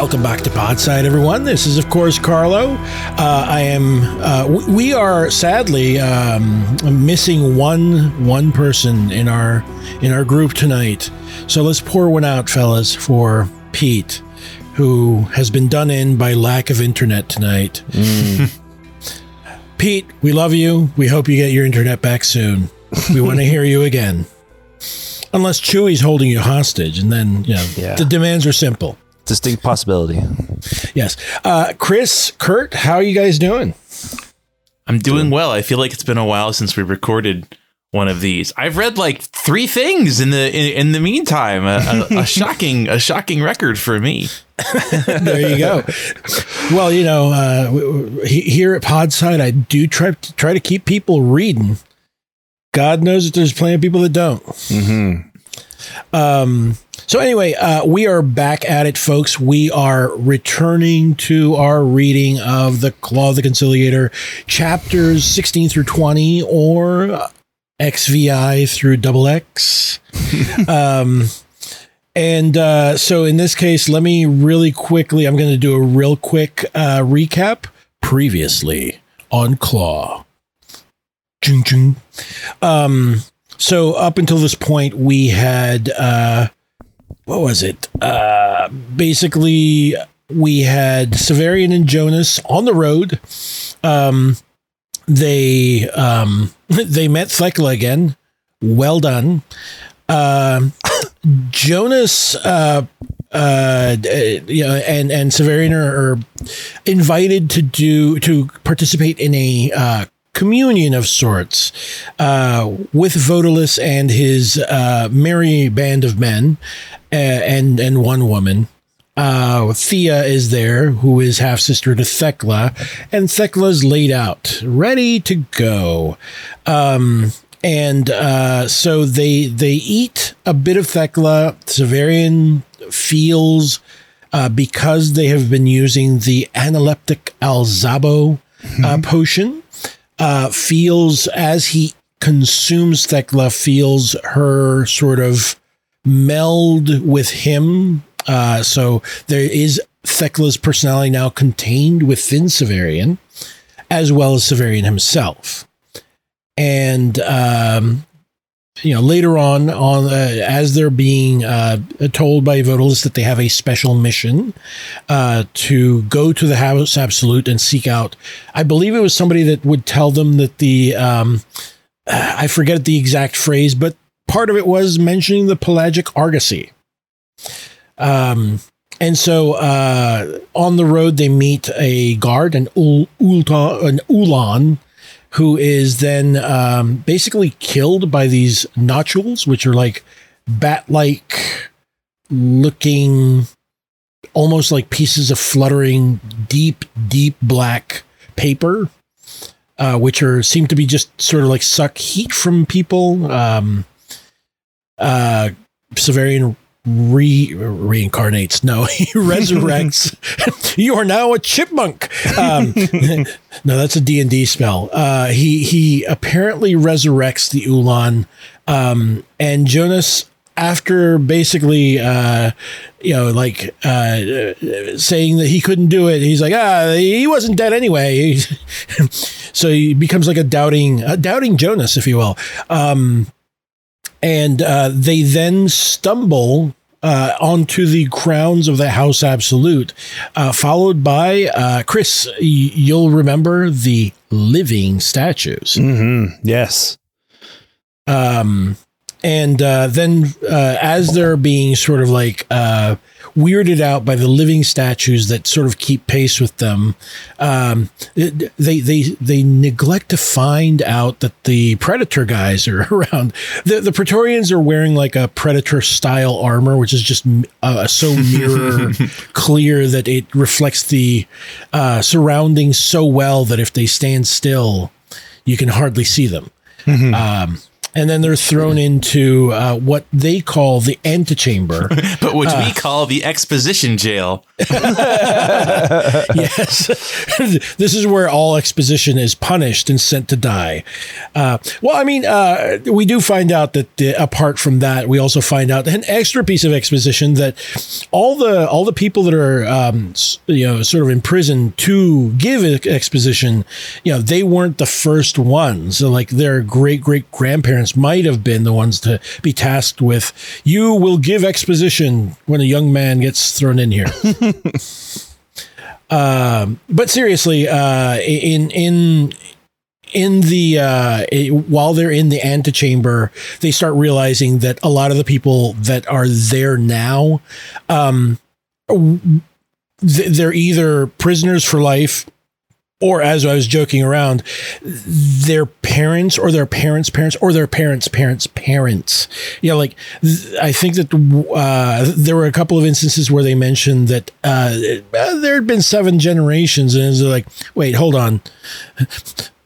Welcome back to Podside, everyone. This is, of course, Carlo. Uh, I am. Uh, w- we are sadly um, missing one one person in our in our group tonight. So let's pour one out, fellas, for Pete, who has been done in by lack of internet tonight. Pete, we love you. We hope you get your internet back soon. We want to hear you again. Unless Chewy's holding you hostage, and then you know Yeah. the demands are simple. Distinct possibility. Yes. Uh, Chris, Kurt, how are you guys doing? I'm doing well. I feel like it's been a while since we recorded one of these. I've read like three things in the in, in the meantime. A, a, a shocking a shocking record for me. There you go. well, you know, uh, w- w- he- here at Podside, I do try to try to keep people reading. God knows that there's plenty of people that don't. Um, so anyway, uh, we are back at it, folks. We are returning to our reading of the Claw of the Conciliator, chapters 16 through 20, or XVI through double X. um, and uh, so in this case, let me really quickly, I'm going to do a real quick uh, recap previously on Claw. Um, so up until this point, we had uh, what was it? Uh, basically, we had Severian and Jonas on the road. Um, they um, they met Thecla again. Well done. Um, Jonas, uh, uh, d- you know, and and Severian are, are invited to do to participate in a uh, communion of sorts uh, with Vodalus and his uh, merry band of men uh, and and one woman. Uh, Thea is there, who is half sister to Thecla, and Thecla's laid out, ready to go. Um, and uh, so they they eat a bit of Thecla. Severian feels uh, because they have been using the analeptic Alzabo uh, potion. Uh, feels as he consumes Thecla, feels her sort of meld with him. Uh, so there is Thecla's personality now contained within Severian, as well as Severian himself. And um, you know, later on, on uh, as they're being uh, told by Vodalus that they have a special mission uh, to go to the House Absolute and seek out. I believe it was somebody that would tell them that the um, I forget the exact phrase, but part of it was mentioning the pelagic argosy. Um, and so uh, on the road, they meet a guard, an an uhlan, who is then um, basically killed by these nodules, which are like bat-like looking, almost like pieces of fluttering, deep, deep black paper, uh, which are seem to be just sort of like suck heat from people. Um, uh, Severian re reincarnates. No, he resurrects. you are now a chipmunk. Um, no, that's a D and D spell. Uh, he he apparently resurrects the uhlan, um, and Jonas. After basically, uh, you know, like uh, saying that he couldn't do it, he's like, ah, he wasn't dead anyway. so he becomes like a doubting, a doubting Jonas, if you will. Um, and uh, they then stumble uh, onto the crowns of the House Absolute, uh, followed by uh, Chris. y- You'll remember the living statues. Mm-hmm. Yes. Um, and uh, then uh, as they're being sort of like uh, weirded out by the living statues that sort of keep pace with them, um, they they they neglect to find out that the predator guys are around. The the Praetorians are wearing like a predator style armor, which is just uh, so mirror clear that it reflects the uh, surroundings so well that if they stand still, you can hardly see them. Um, and then they're thrown into uh, what they call the antechamber. but which we call the exposition jail. yes, this is where all exposition is punished and sent to die. Uh, well, I mean, uh, we do find out that uh, apart from that, we also find out an extra piece of exposition that all the all the people that are um, you know sort of imprisoned to give exposition, you know, they weren't the first ones. So, like their great great grandparents might have been the ones to be tasked with. You will give exposition when a young man gets thrown in here. Um, but seriously, uh, in in in the uh, while they're in the antechamber, they start realizing that a lot of the people that are there now, um, they're either prisoners for life. Or as I was joking around, their parents or their parents' parents or their parents' parents' parents. You know, like th- I think that uh, there were a couple of instances where they mentioned that uh, there had been seven generations, and it's like, wait, hold on.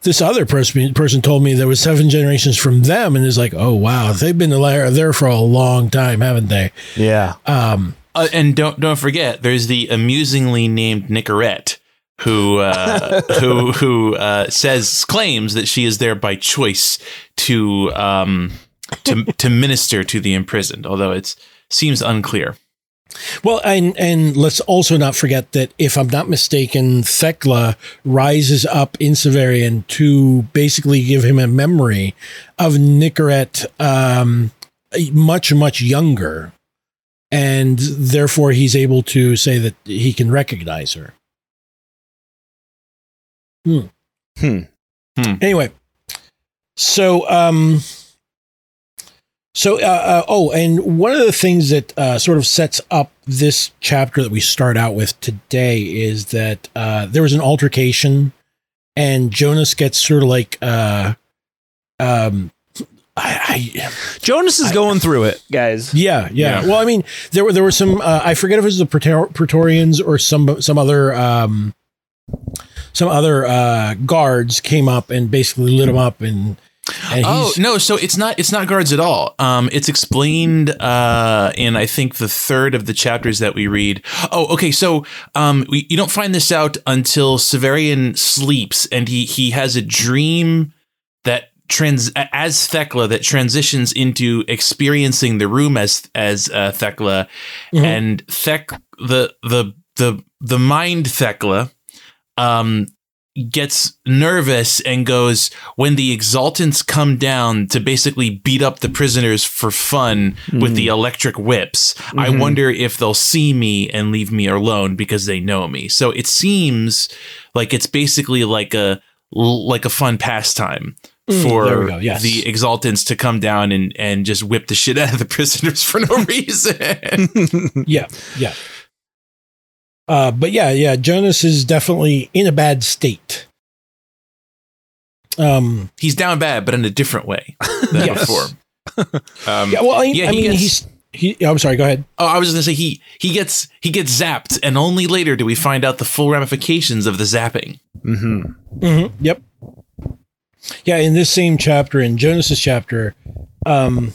This other person person told me there was seven generations from them, and it's like, oh wow, they've been there there for a long time, haven't they? Yeah. Um, Uh, and don't don't forget, there's the amusingly named Nicarete, who uh, who who uh, says claims that she is there by choice to um, to to minister to the imprisoned, although it seems unclear. Well, and and let's also not forget that if I'm not mistaken, Thecla rises up in Severian to basically give him a memory of Nicarete, um, much much younger, and therefore he's able to say that he can recognize her. Hmm. Hmm. Hmm. Anyway, so um, so uh, uh, oh, and one of the things that uh, sort of sets up this chapter that we start out with today is that uh, there was an altercation, and Jonas gets sort of like uh, um, I, I Jonas is going through it, guys. yeah, yeah, Yeah. Well, I mean, there were there were some. Uh, I forget if it was the Praetor- Praetorians or some some other um, some other uh, guards came up and basically lit him up and. and Oh no! So it's not it's not guards at all. Um, it's explained uh, in I think the third of the chapters that we read. Oh, okay. So um, we, you don't find this out until Severian sleeps, and he he has a dream that trans as Thecla that transitions into experiencing the room as as uh, Thecla, Mhm. and Thec the the the the mind Thecla um gets nervous and goes when the exultants come down to basically beat up the prisoners for fun with the electric whips i Mhm. wonder if they'll see me and leave me alone because they know me so it seems like it's basically like a like a fun pastime Mm, for yes. the exultants to come down and and just whip the shit out of the prisoners for no reason yeah, yeah. Uh, but yeah, yeah, Jonas is definitely in a bad state. Um, he's down bad but in a different way than Yes. before um, yeah, well, I, Yeah, I he mean, gets- he's he. I'm sorry. Go ahead. Oh, I was gonna say he he gets he gets zapped, and only later do we find out the full ramifications of the zapping. hmm Mm-hmm. Yep. Yeah, in this same chapter, in Jonas's chapter, um,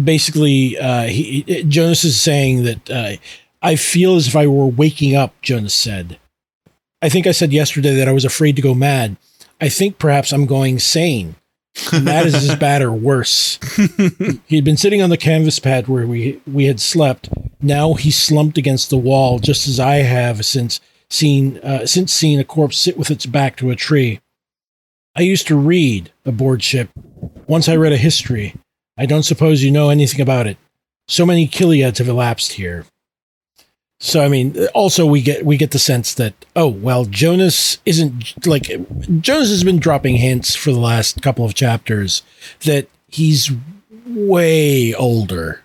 basically, uh, he, he- Jonas is saying that uh, I feel as if I were waking up. Jonas said, "I think I said yesterday that I was afraid to go mad. I think perhaps I'm going sane. Mad is as bad or worse." He had been sitting on the canvas pad where we we had slept. Now he slumped against the wall, just as I have since seen uh, since seeing a corpse sit with its back to a tree. I used to read aboard ship. Once I read a history. I don't suppose you know anything about it. So many chiliads have elapsed here. So I mean, also we get we get the sense that oh well, Jonas isn't like Jonas has been dropping hints for the last couple of chapters that he's way older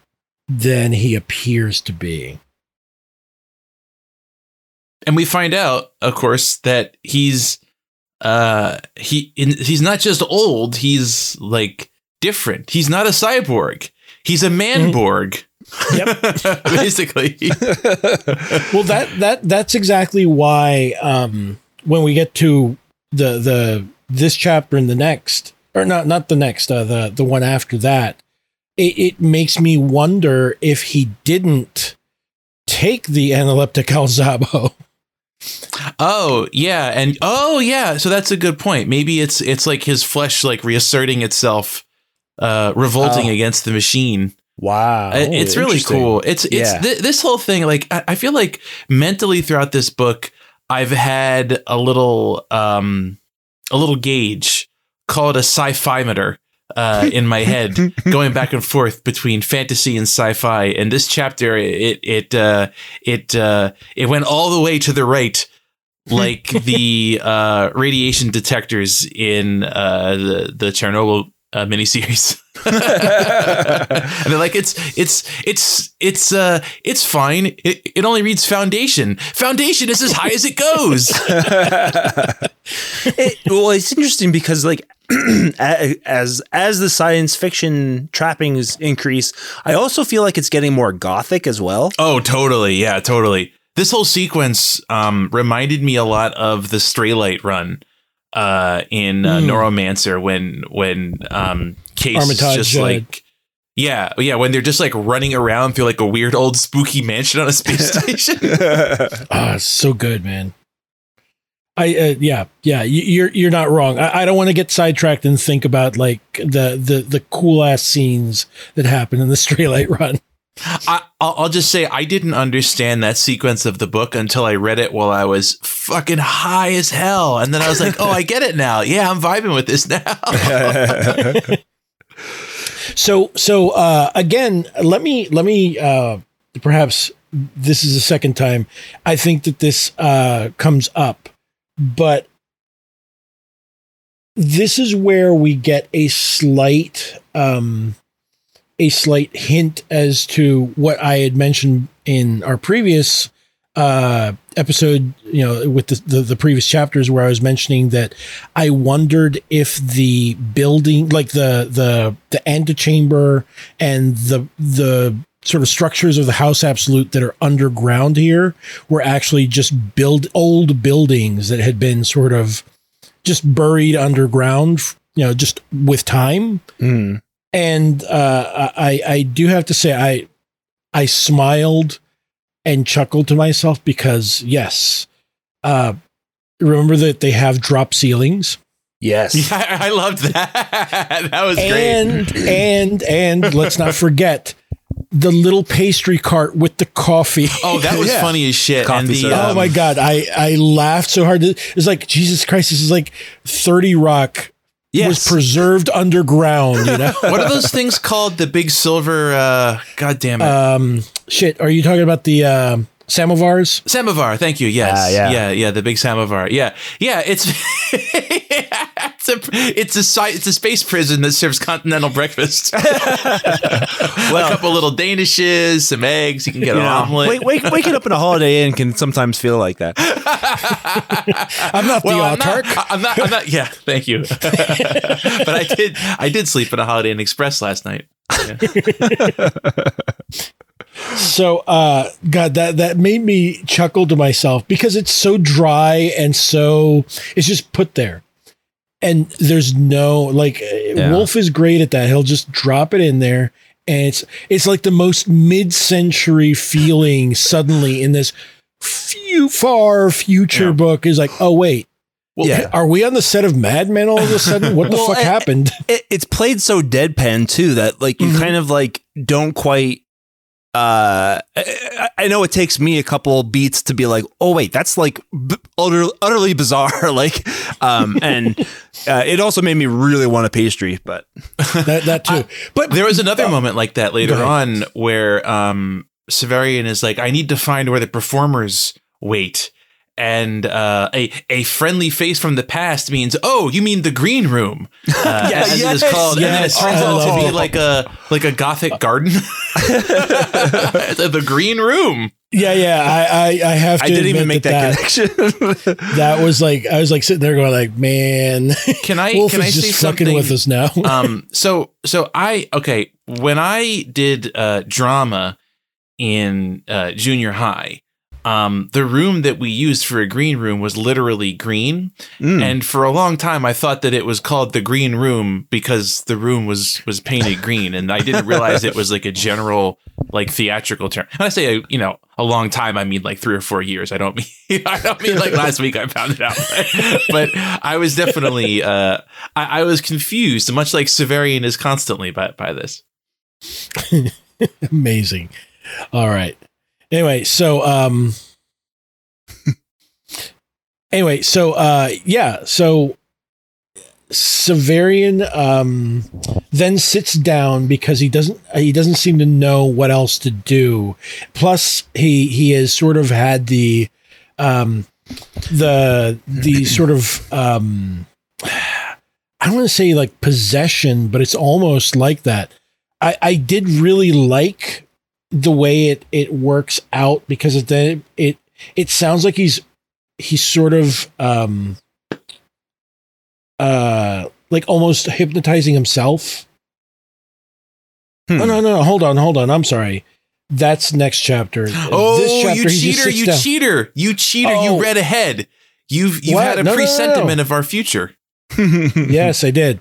than he appears to be. And we find out, of course, that he's uh he in, he's not just old; he's like different. He's not a cyborg. He's a manborg. Yep. Basically. well that that that's exactly why um when we get to the the this chapter and the next or not not the next, uh, the the one after that, it, it makes me wonder if he didn't take the analeptic Alzabo. Oh yeah, and oh yeah, so that's a good point. Maybe it's it's like his flesh like reasserting itself, uh, revolting Oh. against the machine. Wow. It's really cool. It's it's Yeah. th- this whole thing. Like I, I feel like mentally throughout this book, I've had a little um a little gauge called a sci-fi meter uh, in my head, going back and forth between fantasy and sci-fi. And this chapter, it it uh, it uh, it went all the way to the right. like the uh, radiation detectors in uh, the the Chernobyl uh, miniseries. and they're like, it's it's it's it's uh it's fine. It, it only reads foundation. Foundation is as high as it goes. It- well, it's interesting because like as as the science fiction trappings increase, I also feel like it's getting more gothic as well. oh, totally. Yeah, totally. This whole sequence um reminded me a lot of the Straylight run uh in uh, Hmm. Neuromancer when when um Case Armitage, is just uh, like yeah, yeah, when they're just like running around through like a weird old spooky mansion on a space station. Ah, it's so good, man. I uh, yeah yeah you, you're you're not wrong. I, I don't want to get sidetracked and think about like the the the cool ass scenes that happen in the Straylight Run. I, I'll, I'll just say I didn't understand that sequence of the book until I read it while I was fucking high as hell, and then I was like, "Oh, I get it now. Yeah, I'm vibing with this now." So so uh, again, let me let me uh, perhaps this is the second time I think that this uh, comes up, but this is where we get a slight um, a slight hint as to what I had mentioned in our previous uh episode you know with the, the the previous chapters where i was mentioning that i wondered if the building like the the the antechamber and the the sort of structures of the house absolute that are underground here were actually just build old buildings that had been sort of just buried underground you know just with time Hmm. And uh, I I do have to say I I smiled and chuckled to myself because yes, uh, remember that they have drop ceilings Yes. yeah, I loved that. That was great. and and and let's not forget the little pastry cart with the coffee. Oh, that was Yeah. funny as shit. And the, syrup. Oh um, my god, I I laughed so hard. It's like Jesus Christ, this is like Thirty Rock was preserved underground. You know. What are those things called? The big silver. uh God damn it. um, shit. Are you talking about the um samovars? Samovar, thank you. Yes, Ah, yeah. yeah, yeah, the big samovar. Yeah, yeah. It's it's a it's a site it's a space prison that serves continental breakfast. a couple little danishes, some eggs. You can get an Yeah. omelet. Wake, wake, waking up in a Holiday Inn can sometimes feel like that. I'm not well, the I'm autarch. not, I'm not. I'm not. Yeah, thank you. but I did. I did sleep in a Holiday Inn Express last night. So, uh, God, that that made me chuckle to myself because it's so dry and so it's just put there, and there's no like uh Wolfe is great at that. He'll just drop it in there, and it's it's like the most mid-century feeling suddenly in this few far future Yeah. book is like, oh wait, Well, Yeah. are we on the set of Mad Men all of a sudden? What the Well, fuck I- happened? It, it's played so deadpan too that like you Mhm. kind of like don't quite. Uh, I, I know it takes me a couple beats to be like, oh wait, that's like b- utter, utterly bizarre. like, um, and uh, it also made me really want a pastry. But that that too. But There was another moment like that later on where um Severian is like, I need to find where the performers wait. And uh, a a friendly face from the past means, oh, you mean the green room, uh, Yeah, as it is yes, called, and then it turns I out to be like a like a gothic garden, the, the green room. yeah, yeah, I I, I have to. I didn't even make that, connection. that was like I was like sitting there going like, man, Can I Wolfe can I is say just fucking something? with us now. um so so i okay when i did uh drama in uh junior high um, the room that we used for a green room was literally green, Mm. and for a long time I thought that it was called the green room because the room was was painted green, and I didn't realize it was like a general like theatrical term. And I say a, you know a long time, I mean like three or four years. I don't mean I don't mean like last week I found it out, but I was definitely uh, I, I was confused, much like Severian is constantly by by this. Amazing. All right. Anyway, so um anyway, so uh yeah, so Severian um then sits down because he doesn't he doesn't seem to know what else to do. Plus he he has sort of had the um the the sort of um I don't want to say like possession, but it's almost like that. I, I did really like the way it it works out because it then it it sounds like he's he's sort of um uh like almost hypnotizing himself. Hmm. No, no, no, hold on, hold on. I'm sorry. That's next chapter. Oh, this chapter, you cheater! You down. cheater! You cheater! Oh. You read ahead. You've you've What? had a No, no, no, no. presentiment of our future. yes, I did.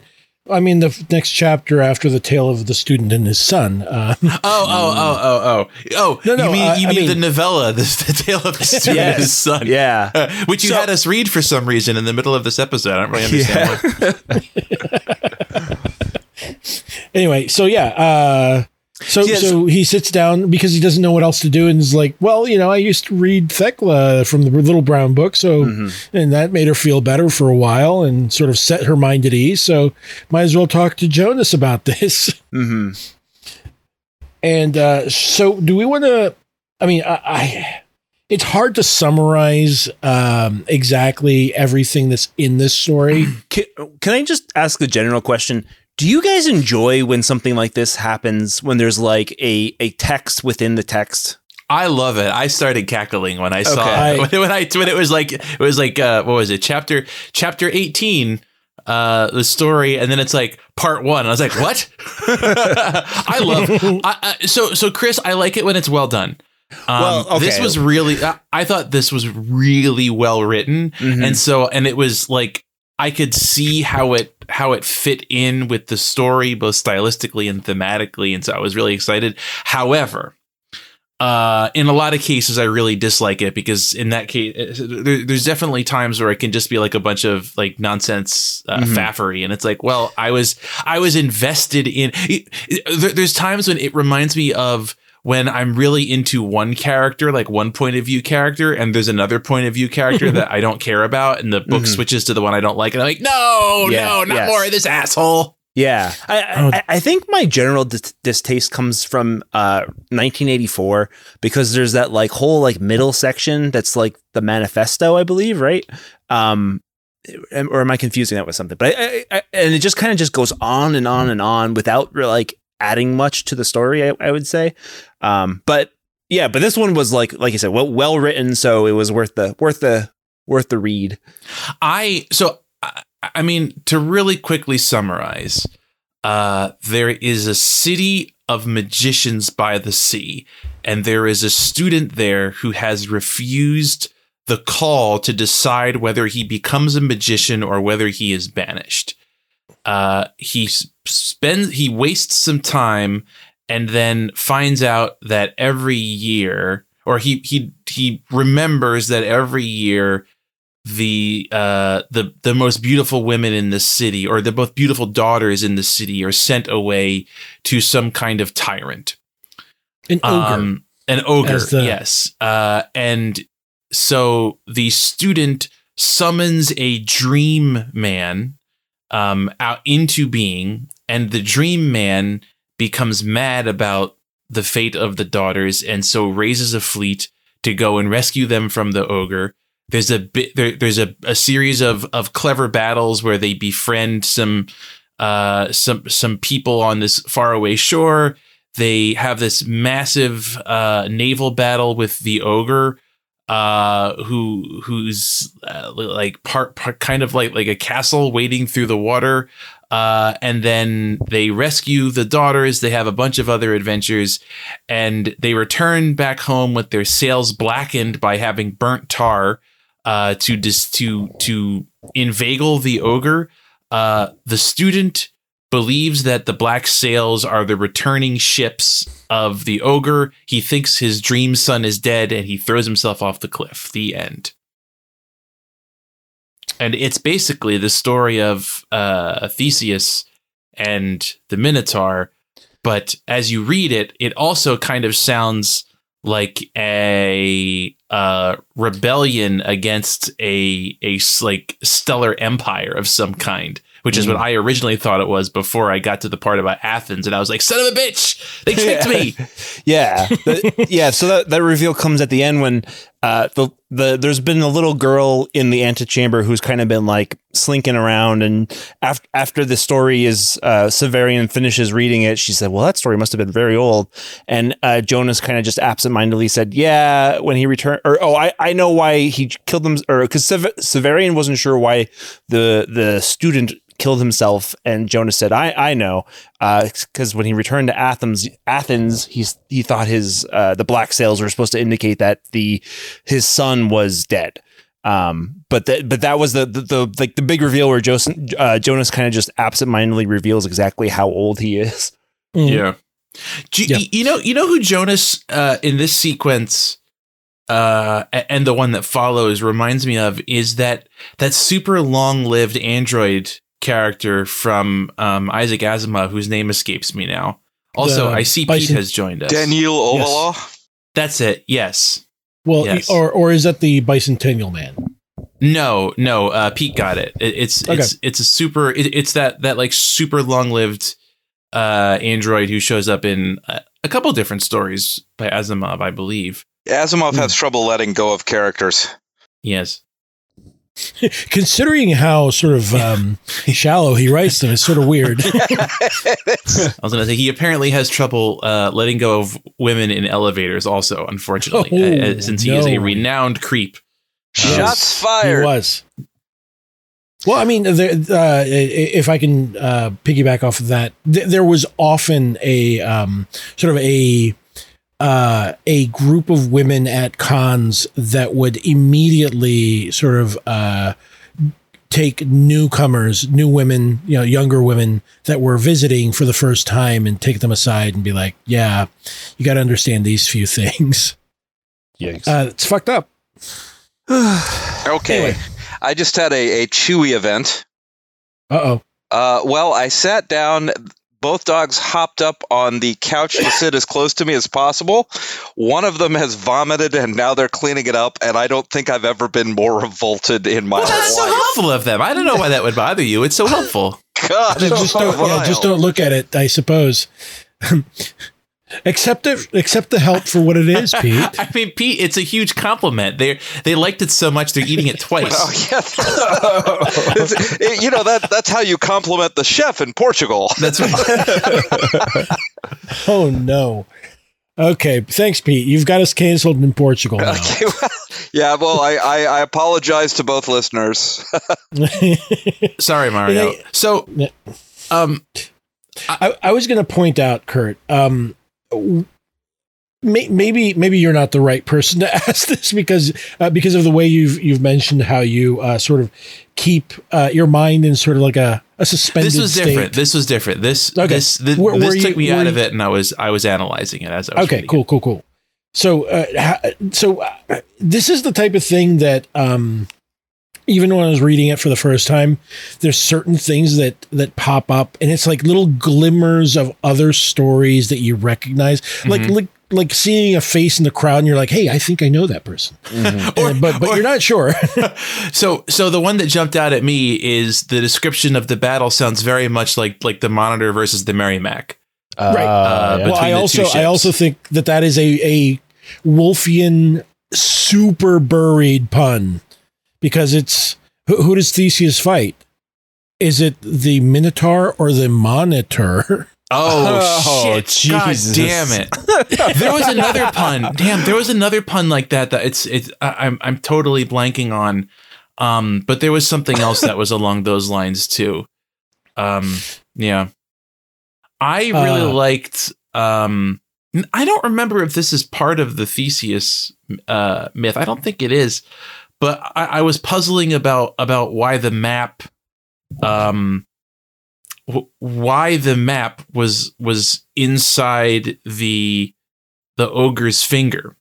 I mean, the f- next chapter after the tale of the student and his son. Uh, Oh, oh, oh, oh, oh, oh! No, no, You mean uh, you I mean, the novella, the, the tale of the student and his son, yeah. Uh, which you So- had us read for some reason in the middle of this episode. I don't really understand. What, anyway, so yeah, uh, so so he sits down because he doesn't know what else to do, and is like, well, you know, I used to read Thecla from the Little Brown Book, so Mm-hmm. and that made her feel better for a while, and sort of set her mind at ease. So might as well talk to Jonas about this. hmm And uh, so, do we want to? I mean, I, I it's hard to summarize um, exactly everything that's in this story. Can, can I just ask a general question? Do you guys enjoy when something like this happens when there's like a, a text within the text? I love it. I started cackling when I saw Okay. when, when I when it was like it was like uh, what was it chapter chapter eighteen uh the story and then it's like part one and I was like what I love I, I, so so Chris I like it when it's well done um, Well, okay. this was really I, I thought this was really well written Mhm. and so and it was like I could see how it how it fit in with the story both stylistically and thematically and so I was really excited however uh, in a lot of cases, I really dislike it because in that case, there, there's definitely times where it can just be like a bunch of like nonsense uh, Mhm. faffery, and it's like, well, I was I was invested in. it- it- there- there's times when it reminds me of when I'm really into one character, like one point of view character, and there's another point of view character that I don't care about, and the book Mhm. switches to the one I don't like, and I'm like, no, Yeah, no, not yes. more of this asshole. Yeah, I, Oh. I, I think my general dis- distaste comes from uh, 1984 because there's that like whole like middle section that's like the manifesto, I believe, right? Um, or am I confusing that with something? But I, I, I, and it just kind of just goes on and on and on without like adding much to the story. I, I would say, um, but yeah, but this one was like like you said, well well written, so it was worth the worth the worth the read. I so I, I mean to really quickly summarize, uh, there is a city of magicians by the sea, and there is a student there who has refused the call to decide whether he becomes a magician or whether he is banished. Uh, he spends he wastes some time and then finds out that every year or he he he remembers that every year the uh the the most beautiful women in the city or the most beautiful daughters in the city are sent away to some kind of tyrant An ogre. um an ogre the- yes uh and so the student summons a dream man um out into being and the dream man becomes mad about the fate of the daughters and so raises a fleet to go and rescue them from the ogre. There's a bit there, there's a, a series of of clever battles where they befriend some uh some some people on this faraway shore. They have this massive uh naval battle with the ogre uh who who's uh, like part, part kind of like like a castle wading through the water Uh, and then they rescue the daughters. They have a bunch of other adventures, and they return back home with their sails blackened by having burnt tar uh, to dis- to to inveigle the ogre. Uh, the student believes that the black sails are the returning ships of the ogre. He thinks his dream son is dead, and he throws himself off the cliff. The end and it's basically the story of uh, Theseus and the Minotaur. But as you read it, it also kind of sounds like a uh, rebellion against a a like stellar empire of some kind which is what mm. I originally thought it was before I got to the part about Athens, and I was like, "Son of a bitch, they tricked me." yeah, yeah. So that, that reveal comes at the end when uh, the the there's been a little girl in the antechamber who's kind of been like slinking around, and after after the story is uh, Severian finishes reading it, she said, "Well, that story must have been very old," and uh, Jonas kind of just absentmindedly said, "Yeah, when he returned, or oh, I I know why he killed them, or because Sever- Severian wasn't sure why the the student killed himself. And Jonas said, "I I know, because uh, when he returned to Athens, Athens, he he thought his uh, the black sails were supposed to indicate that the his son was dead." Um, but that but that was the, the, the like the big reveal where Joseph, uh, Jonas kind of just absentmindedly reveals exactly how old he is. Mm-hmm. Yeah. You, yeah. you know, you know who Jonas uh, in this sequence uh, and the one that follows reminds me of is that that super long lived android character from um, Isaac Asimov, whose name escapes me now. Also, the I see Bison- Pete has joined us. Daneel Olivaw. Yes. That's it. Yes. Well, yes. or or is that the Bicentennial Man? No, no. Uh, Pete got it. it it's okay. it's it's a super. It, it's that that like super long lived uh, android who shows up in a, a couple different stories by Asimov, I believe. Asimov mm. has trouble letting go of characters. Yes. Considering how sort of um, shallow he writes them, it's sort of weird. I was going to say he apparently has trouble uh, letting go of women in elevators. Also, unfortunately, oh, uh, since he no. is a renowned creep. Shots fired. He was. Well, I mean, there, uh, if I can uh, piggyback off of that, th- there was often a um, sort of a uh, a group of women at cons that would immediately sort of uh, take newcomers, new women, you know, younger women that were visiting for the first time and take them aside and be like, yeah, you got to understand these few things. Yikes. Uh, it's fucked up. okay. Anyway. I just had a, a Chewy event. Uh-oh. Uh, well, I sat down both dogs hopped up on the couch to sit as close to me as possible. One of them has vomited and now they're cleaning it up. And I don't think I've ever been more revolted in my well, that's life. so helpful of them. I don't know why that would bother you. It's so helpful. God, just, don't, yeah, just don't look at it, I suppose. Accept it. Accept the help for what it is, Pete. I mean, Pete, it's a huge compliment. They they liked it so much they're eating it twice. oh, yeah. it, you know that that's how you compliment the chef in Portugal. That's right. oh no. Okay, thanks, Pete. You've got us canceled in Portugal now. Okay, well, yeah, well, I, I, I apologize to both listeners. Sorry, Mario. So, um, I, I was going to point out, Kurt. Um, maybe maybe you're not the right person to ask this because uh, because of the way you've you've mentioned how you uh, sort of keep uh, your mind in sort of like a, a suspended. This was state. different. This was different. This okay. this this, were, this were took you, me out you, of it, and I was I was analyzing it as I was. Okay, cool, cool, cool. So uh, so uh, this is the type of thing that um, even when I was reading it for the first time, there's certain things that that pop up, and it's like little glimmers of other stories that you recognize, mm-hmm. like like like seeing a face in the crowd, and you're like, "Hey, I think I know that person," mm-hmm. or, but but or, you're not sure. so so the one that jumped out at me is the description of the battle sounds very much like like the Monitor versus the Merrimac. Uh, right. Uh, yeah. Well, I also I also think that that is a a Wolfian super buried pun because it's who, who does Theseus fight? Is it the Minotaur or the Monitor? Oh, oh shit! Jesus. God damn it! there was another pun. Damn, there was another pun like that. That it's it's. I, I'm I'm totally blanking on. Um, but there was something else that was along those lines too. Um, yeah, I really Uh, liked. Um, n- I don't remember if this is part of the Theseus uh, myth. I don't think it is, but I, I was puzzling about about why the map, um, w- why the map was was inside the the ogre's finger.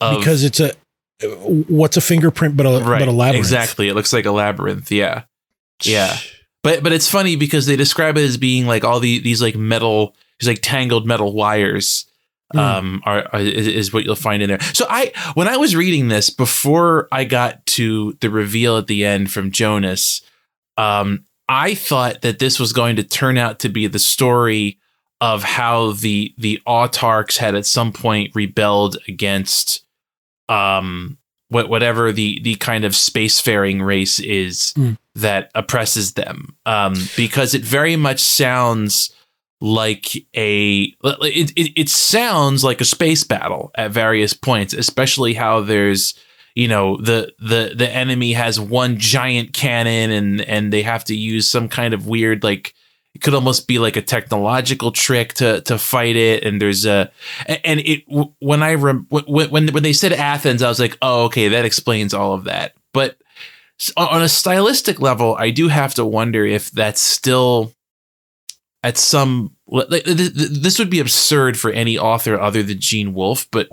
of- because it's a what's a fingerprint but a right, but a labyrinth. exactly. It looks like a labyrinth. Yeah. Yeah. But but it's funny because they describe it as being like all the these like metal these like tangled metal wires Hmm. um are, are is, is what you'll find in there. So I when I was reading this before I got to the reveal at the end from Jonas um I thought that this was going to turn out to be the story of how the the autarchs had at some point rebelled against um what whatever the the kind of spacefaring race is Mm. that oppresses them um because it very much sounds like a it, it, it sounds like a space battle at various points especially how there's you know the the the enemy has one giant cannon and and they have to use some kind of weird like it could almost be like a technological trick to to fight it. And there's a and it when i rem, when when they said athens i was like oh okay that explains all of that. But on a stylistic level i do have to wonder if that's still at some this would be absurd for any author other than Gene Wolfe, but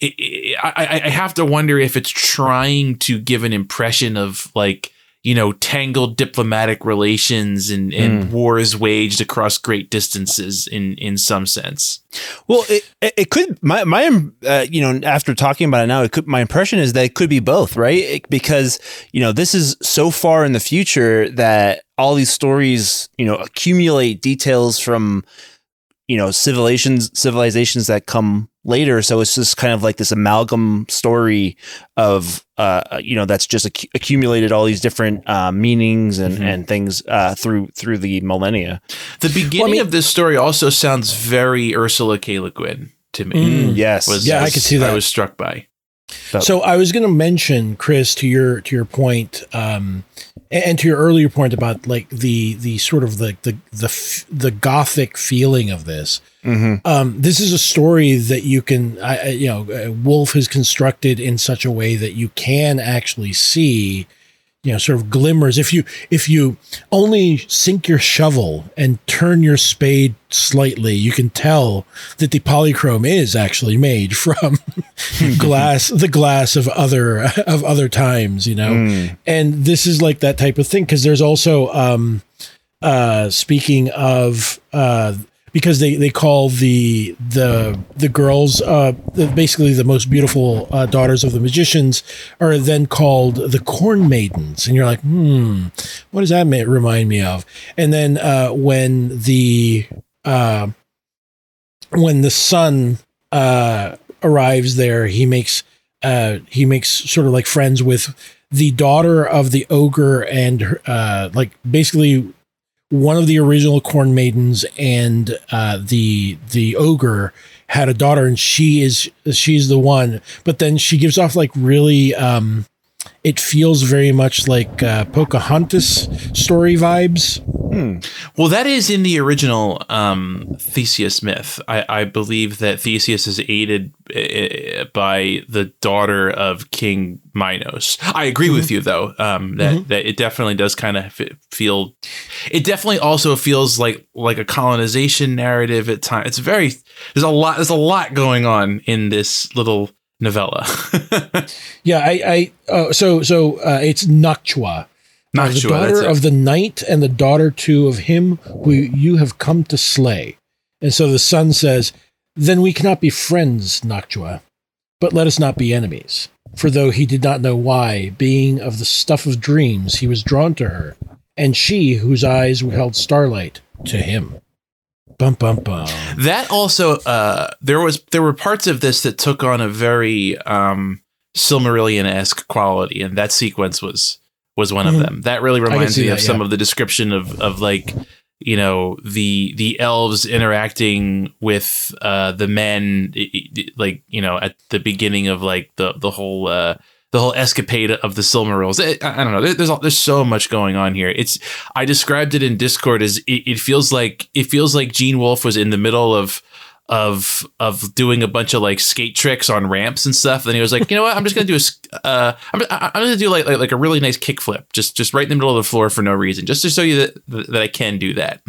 it, it, I, I have to wonder if it's trying to give an impression of like you know tangled diplomatic relations and, and wars waged across great distances in in some sense. Well, it it it could my my uh, you know after talking about it now, it could my impression is that it could be both, right? It- because you know this is so far in the future that all these stories you know accumulate details from you know civilizations civilizations that come later. So it's just kind of like this amalgam story of uh you know that's just accu- accumulated all these different uh, meanings and Mhm. and things uh, through through the millennia. The beginning mean- of this story also sounds very Ursula K. Le Guin to me. Mm. Yes, Was, Yeah, I could see that. I was struck by. So I was going to mention, Chris, to your to your point, um, and, to your earlier point about like the the sort of the the the the gothic feeling of this. hmm Um, this is a story that you can, I, I- you know, uh, Wolfe has constructed in such a way that you can actually see, you know, sort of glimmers. If you if you only sink your shovel and turn your spade slightly, you can tell that the polychrome is actually made from glass, the glass of other of other times, you know. Mm. And this is like that type of thing because there's also um uh speaking of uh because they they call the the the girls uh basically the most beautiful uh, daughters of the magicians are then called the corn maidens. And you're like hmm what does that remind me of? And then uh when the uh when the son uh arrives there he makes uh he makes sort of like friends with the daughter of the ogre and like basically one of the original corn maidens and uh the the ogre had a daughter and she is she's the one but then she gives off like really um it feels very much like uh, Pocahontas story vibes. Hmm. Well, that is in the original um, Theseus myth. I, I believe that Theseus is aided uh, by the daughter of King Minos. I agree with you, though, um, that that it definitely does kind of f- feel. It definitely also feels like like a colonization narrative at times. It's very there's a lot there's a lot going on in this little novella. Yeah, I, I uh, so so uh, it's Noctua, uh, the Noctua, daughter of the knight and the daughter too of him who you have come to slay. And so the son says, "Then we cannot be friends, Noctua, but let us not be enemies." For though he did not know why, being of the stuff of dreams, he was drawn to her, and she, whose eyes held starlight, to him. Bum bum bum. That also, uh, there was there were parts of this that took on a very um, Silmarillion esque quality, and that sequence was was one of them. That really reminds me that, of some yeah. of the description of of like you know the the elves interacting with uh, the men, like you know at the beginning of like the the whole. Uh, the whole escapade of the Silmarils. It, I, I don't know. There's all, there's so much going on here. It's I described it in Discord as it, it feels like it feels like Gene Wolfe was in the middle of of of doing a bunch of like skate tricks on ramps and stuff. Then he was like, you know what? I'm just gonna do a uh, I'm, I'm gonna do like, like like a really nice kickflip, just just right in the middle of the floor for no reason, just to show you that that I can do that.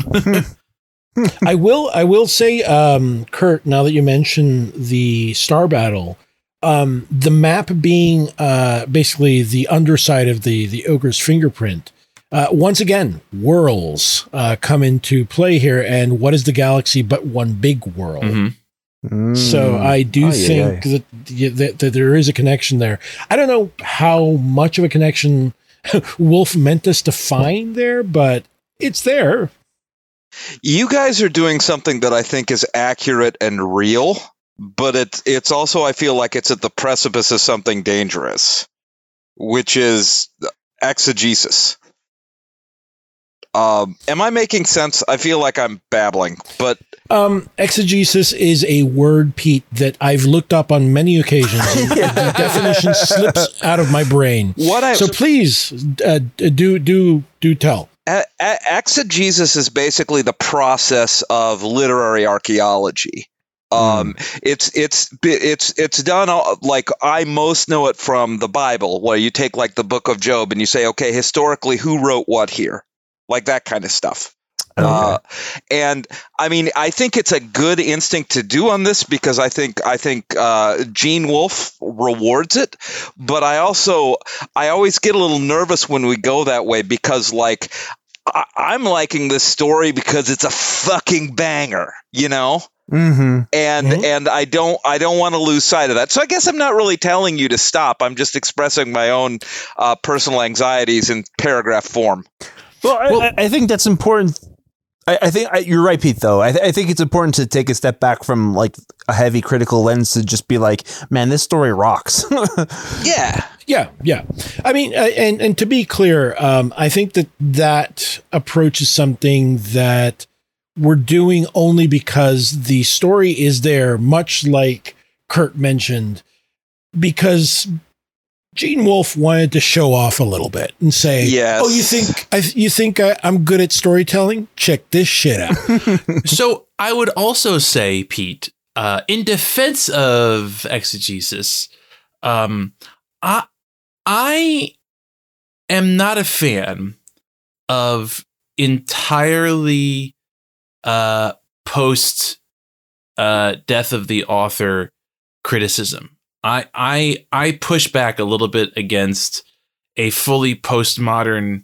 I will I will say, um, Kurt. Now that you mention the star battle, um, the map being uh, basically the underside of the the ogre's fingerprint. Uh, once again, worlds uh, come into play here, and what is the galaxy but one big world? Mhm. So I do Ay, ay, think that, yeah, that, that there is a connection there. I don't know how much of a connection Wolfe meant us to find there, but it's there. You guys are doing something that I think is accurate and real, but it's it's also I feel like it's at the precipice of something dangerous, which is exegesis. Um, am I making sense? I feel like I'm babbling, but Um, exegesis is a word, Pete, that I've looked up on many occasions. and The definition slips out of my brain. what I So please uh, do do do tell. a- a- exegesis is basically the process of literary archaeology. Um, it's it's it's it's done all, like I most know it from the Bible, where you take like the Book of Job and you say, okay, historically, who wrote what here, like that kind of stuff. Uh, and I mean, I think it's a good instinct to do on this because I think I think uh, Gene Wolfe rewards it, but I also I always get a little nervous when we go that way because like I, I'm liking this story because it's a fucking banger, you know Mm-hmm. and Mhm. and I don't I don't want to lose sight of that. So I guess I'm not really telling you to stop. I'm just expressing my own uh, personal anxieties in paragraph form. Well, I, Well- I, I think that's important. I, I think I, you're right, Pete. Though I, th- I think it's important to take a step back from like a heavy critical lens to just be like, man, this story rocks. Yeah, Yeah, yeah. I mean, uh, and and to be clear, um, I think that that approach is something that we're doing only because the story is there, much like Kurt mentioned, because Gene Wolfe wanted to show off a little bit and say, Yes. "Oh, you think I, you think I, I'm good at storytelling? Check this shit out." so I would also say, Pete, uh, in defense of exegesis, um, I I am not a fan of entirely uh, post uh, death of the author criticism. I I I push back a little bit against a fully postmodern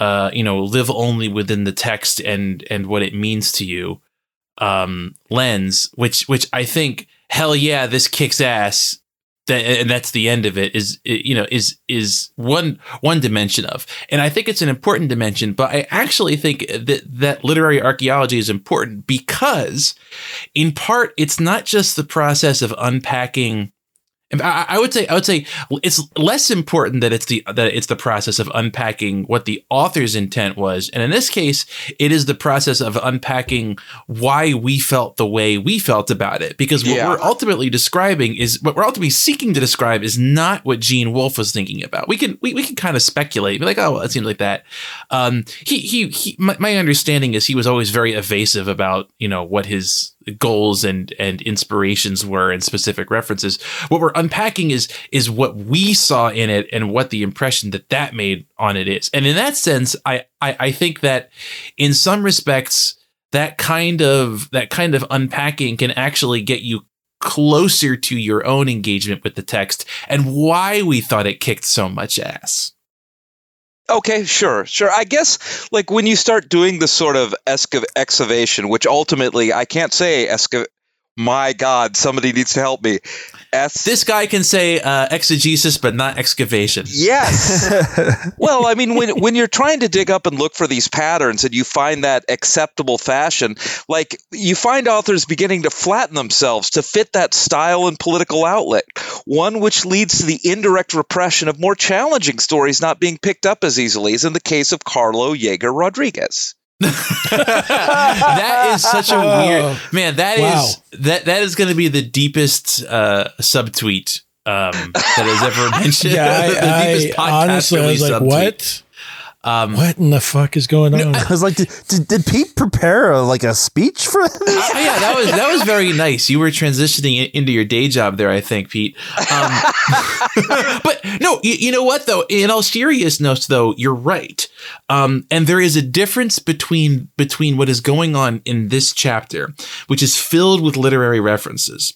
uh, you know, live only within the text and and what it means to you um, lens, which which I think hell yeah, this kicks ass. That, and that's the end of it. Is you know is is one one dimension of, and I think it's an important dimension. But I actually think that that literary archaeology is important because, in part, it's not just the process of unpacking I, I would say I would say it's less important that it's the that it's the process of unpacking what the author's intent was, and in this case, it is the process of unpacking why we felt the way we felt about it. Because what Yeah. we're ultimately describing is what we're ultimately seeking to describe is not what Gene Wolfe was thinking about. We can we, we can kind of speculate, be like, oh, well, it seems like that. Um, he he he. My, my understanding is he was always very evasive about you know what his goals and and inspirations were and specific references. What we're unpacking is is what we saw in it and what the impression that that made on it is. And in that sense, I I, I think that in some respects that kind of that kind of unpacking can actually get you closer to your own engagement with the text and why we thought it kicked so much ass. Okay, sure, sure. I guess like when you start doing this sort of excavation, which ultimately I can't say My God, somebody needs to help me. Es- This guy can say uh, exegesis, but not excavation. Yes. well, I mean, when when you're trying to dig up and look for these patterns, and you find that acceptable fashion, like you find authors beginning to flatten themselves to fit that style and political outlet, one which leads to the indirect repression of more challenging stories not being picked up as easily, as in the case of Carlo Yeager Rodriguez. that is such a weird man. That is Wow. that that is going to be the deepest uh, subtweet um, that has ever mentioned. Yeah, the I, deepest I honestly, I was like, subtweet. what? Um, What in the fuck is going on? I was like, did, did, did Pete prepare a, like a speech for this? Oh, yeah, that was that was very nice. You were transitioning into your day job there, I think, Pete. Um, but no, you, you know what though? In all seriousness, though, you're right. Um, and there is a difference between between what is going on in this chapter, which is filled with literary references,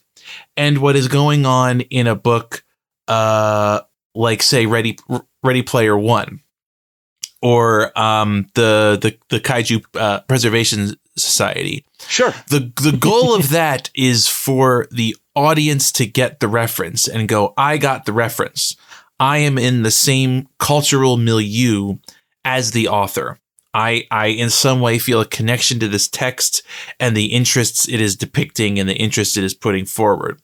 and what is going on in a book, uh, like say Ready Ready Player One, or um, the the the Kaiju uh, Preservation Society. Sure. the the goal of that is for the audience to get the reference and go i got the reference. I am in the same cultural milieu as the author. I i in some way feel a connection to this text and the interests it is depicting and the interest it is putting forward.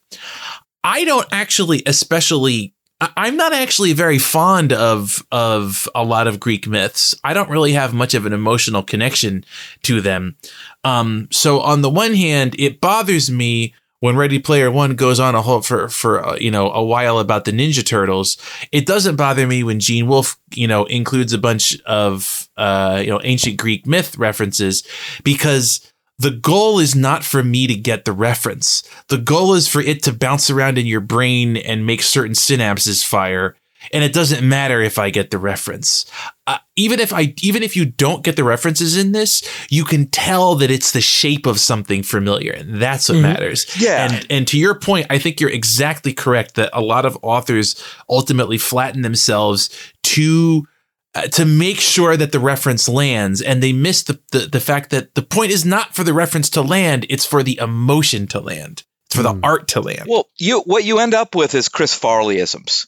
I don't actually especially I'm not actually very fond of of a lot of Greek myths. I don't really have much of an emotional connection to them. Um, so on the one hand, it bothers me when Ready Player One goes on a whole for for uh, you know a while about the Ninja Turtles. It doesn't bother me when Gene Wolfe you know includes a bunch of uh, you know ancient Greek myth references because the goal is not for me to get the reference. The goal is for it to bounce around in your brain and make certain synapses fire. And it doesn't matter if I get the reference. Uh, even if I, even if you don't get the references in this, you can tell that it's the shape of something familiar, and that's what Mhm. matters. Yeah. And and to your point, I think you're exactly correct that a lot of authors ultimately flatten themselves to uh, to make sure that the reference lands and they miss the, the the fact that the point is not for the reference to land it's for the emotion to land it's for Hmm. the art to land Well, you what you end up with is Chris Farleyisms.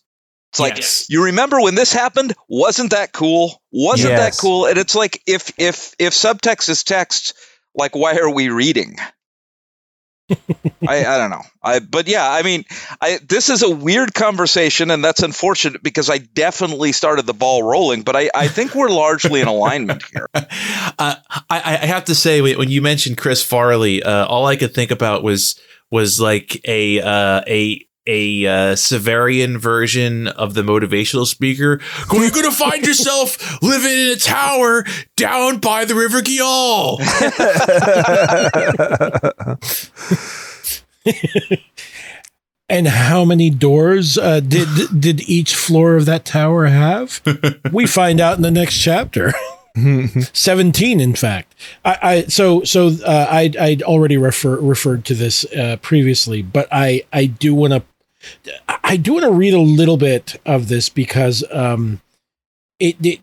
It's like Yes. you remember when this happened? Wasn't that cool? Wasn't Yes. that cool? And it's like if if if subtext is text, like why are we reading? I, I don't know. I but yeah, I mean, I this is a weird conversation, and that's unfortunate because I definitely started the ball rolling. But I, I think we're largely in alignment here. uh, I, I have to say when you mentioned Chris Farley, uh, all I could think about was was like a uh, a a uh, Severian version of the motivational speaker. You're gonna find yourself living in a tower down by the River Gyoll. And how many doors uh, did did each floor of that tower have? we find out in the next chapter. Seventeen, in fact. I, I so so uh, I I'd already refer referred to this uh, previously, but I I do want to I do want to read a little bit of this because um it, it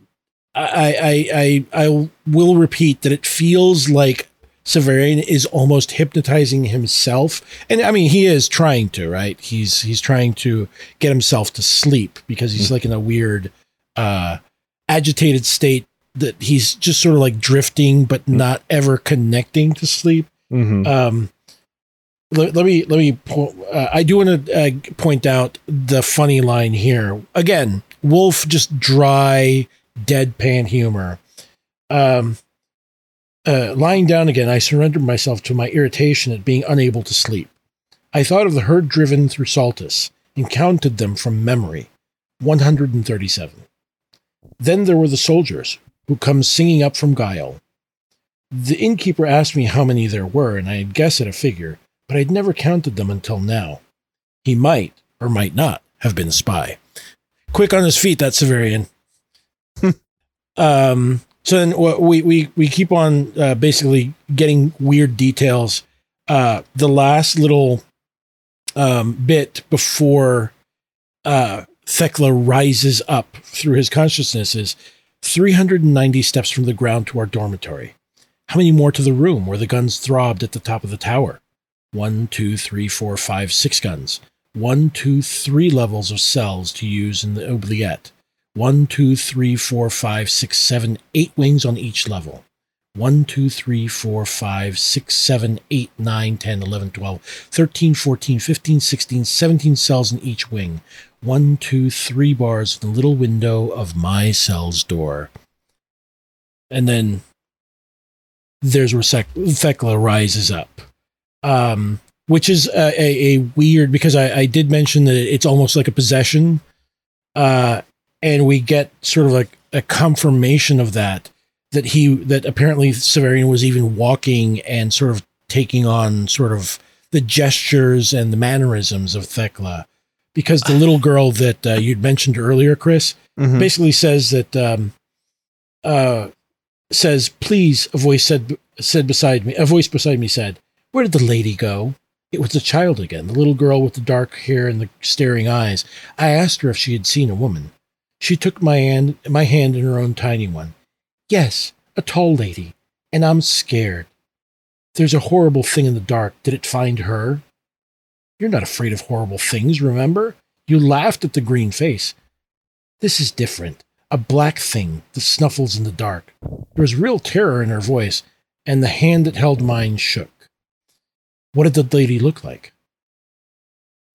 I I I I will repeat that it feels like Severian is almost hypnotizing himself. And I mean, he is trying to, right? He's he's trying to get himself to sleep because he's like in a weird uh agitated state that he's just sort of like drifting but not ever connecting to sleep. Mhm. Um let, let me let me uh, I do want to uh, point out the funny line here. Again, Wolfe just dry deadpan humor. Um uh, lying down again, I surrendered myself to my irritation at being unable to sleep. I thought of the herd driven through Saltus and counted them from memory 137. Then there were the soldiers who come singing up from Guile. The innkeeper asked me how many there were, and I'd guess at a figure, but I'd never counted them until now. He might, or might not, have been a spy. Quick on his feet, that Severian. um, so then we we we keep on uh, basically getting weird details. Uh, the last little um, bit before uh, Thecla rises up through his consciousness is 390 steps from the ground to our dormitory. How many more to the room where the guns throbbed at the top of the tower? One, two, three, four, five, six guns. One, two, three levels of cells to use in the oubliette. One, two, three, four, five, six, seven, eight wings on each level. One, two, three, four, five, six, seven, eight, nine, 10, 11, 12, 13, 14, 15, 16, 17 cells in each wing. One, two, three bars in the little window of my cell's door. And then there's where Sek- Thecla rises up. Um, which is a, a, a weird because I, I did mention that it's almost like a possession, uh, and we get sort of like a confirmation of that that he that apparently Severian was even walking and sort of taking on sort of the gestures and the mannerisms of Thecla, because the little girl that uh, you'd mentioned earlier, Chris, Mhm. basically says that um, uh, says please a voice said said beside me a voice beside me said where did the lady go? It was the child again the little girl with the dark hair and the staring eyes. I asked her if she had seen a woman. She took my hand my hand in her own tiny one. Yes a tall lady and i'm scared. There's a horrible thing in the dark. Did it find her? You're not afraid of horrible things remember? You laughed at the green face. This is different. A black thing that snuffles in the dark. There was real terror in her voice, and the hand that held mine shook. What did the lady look like?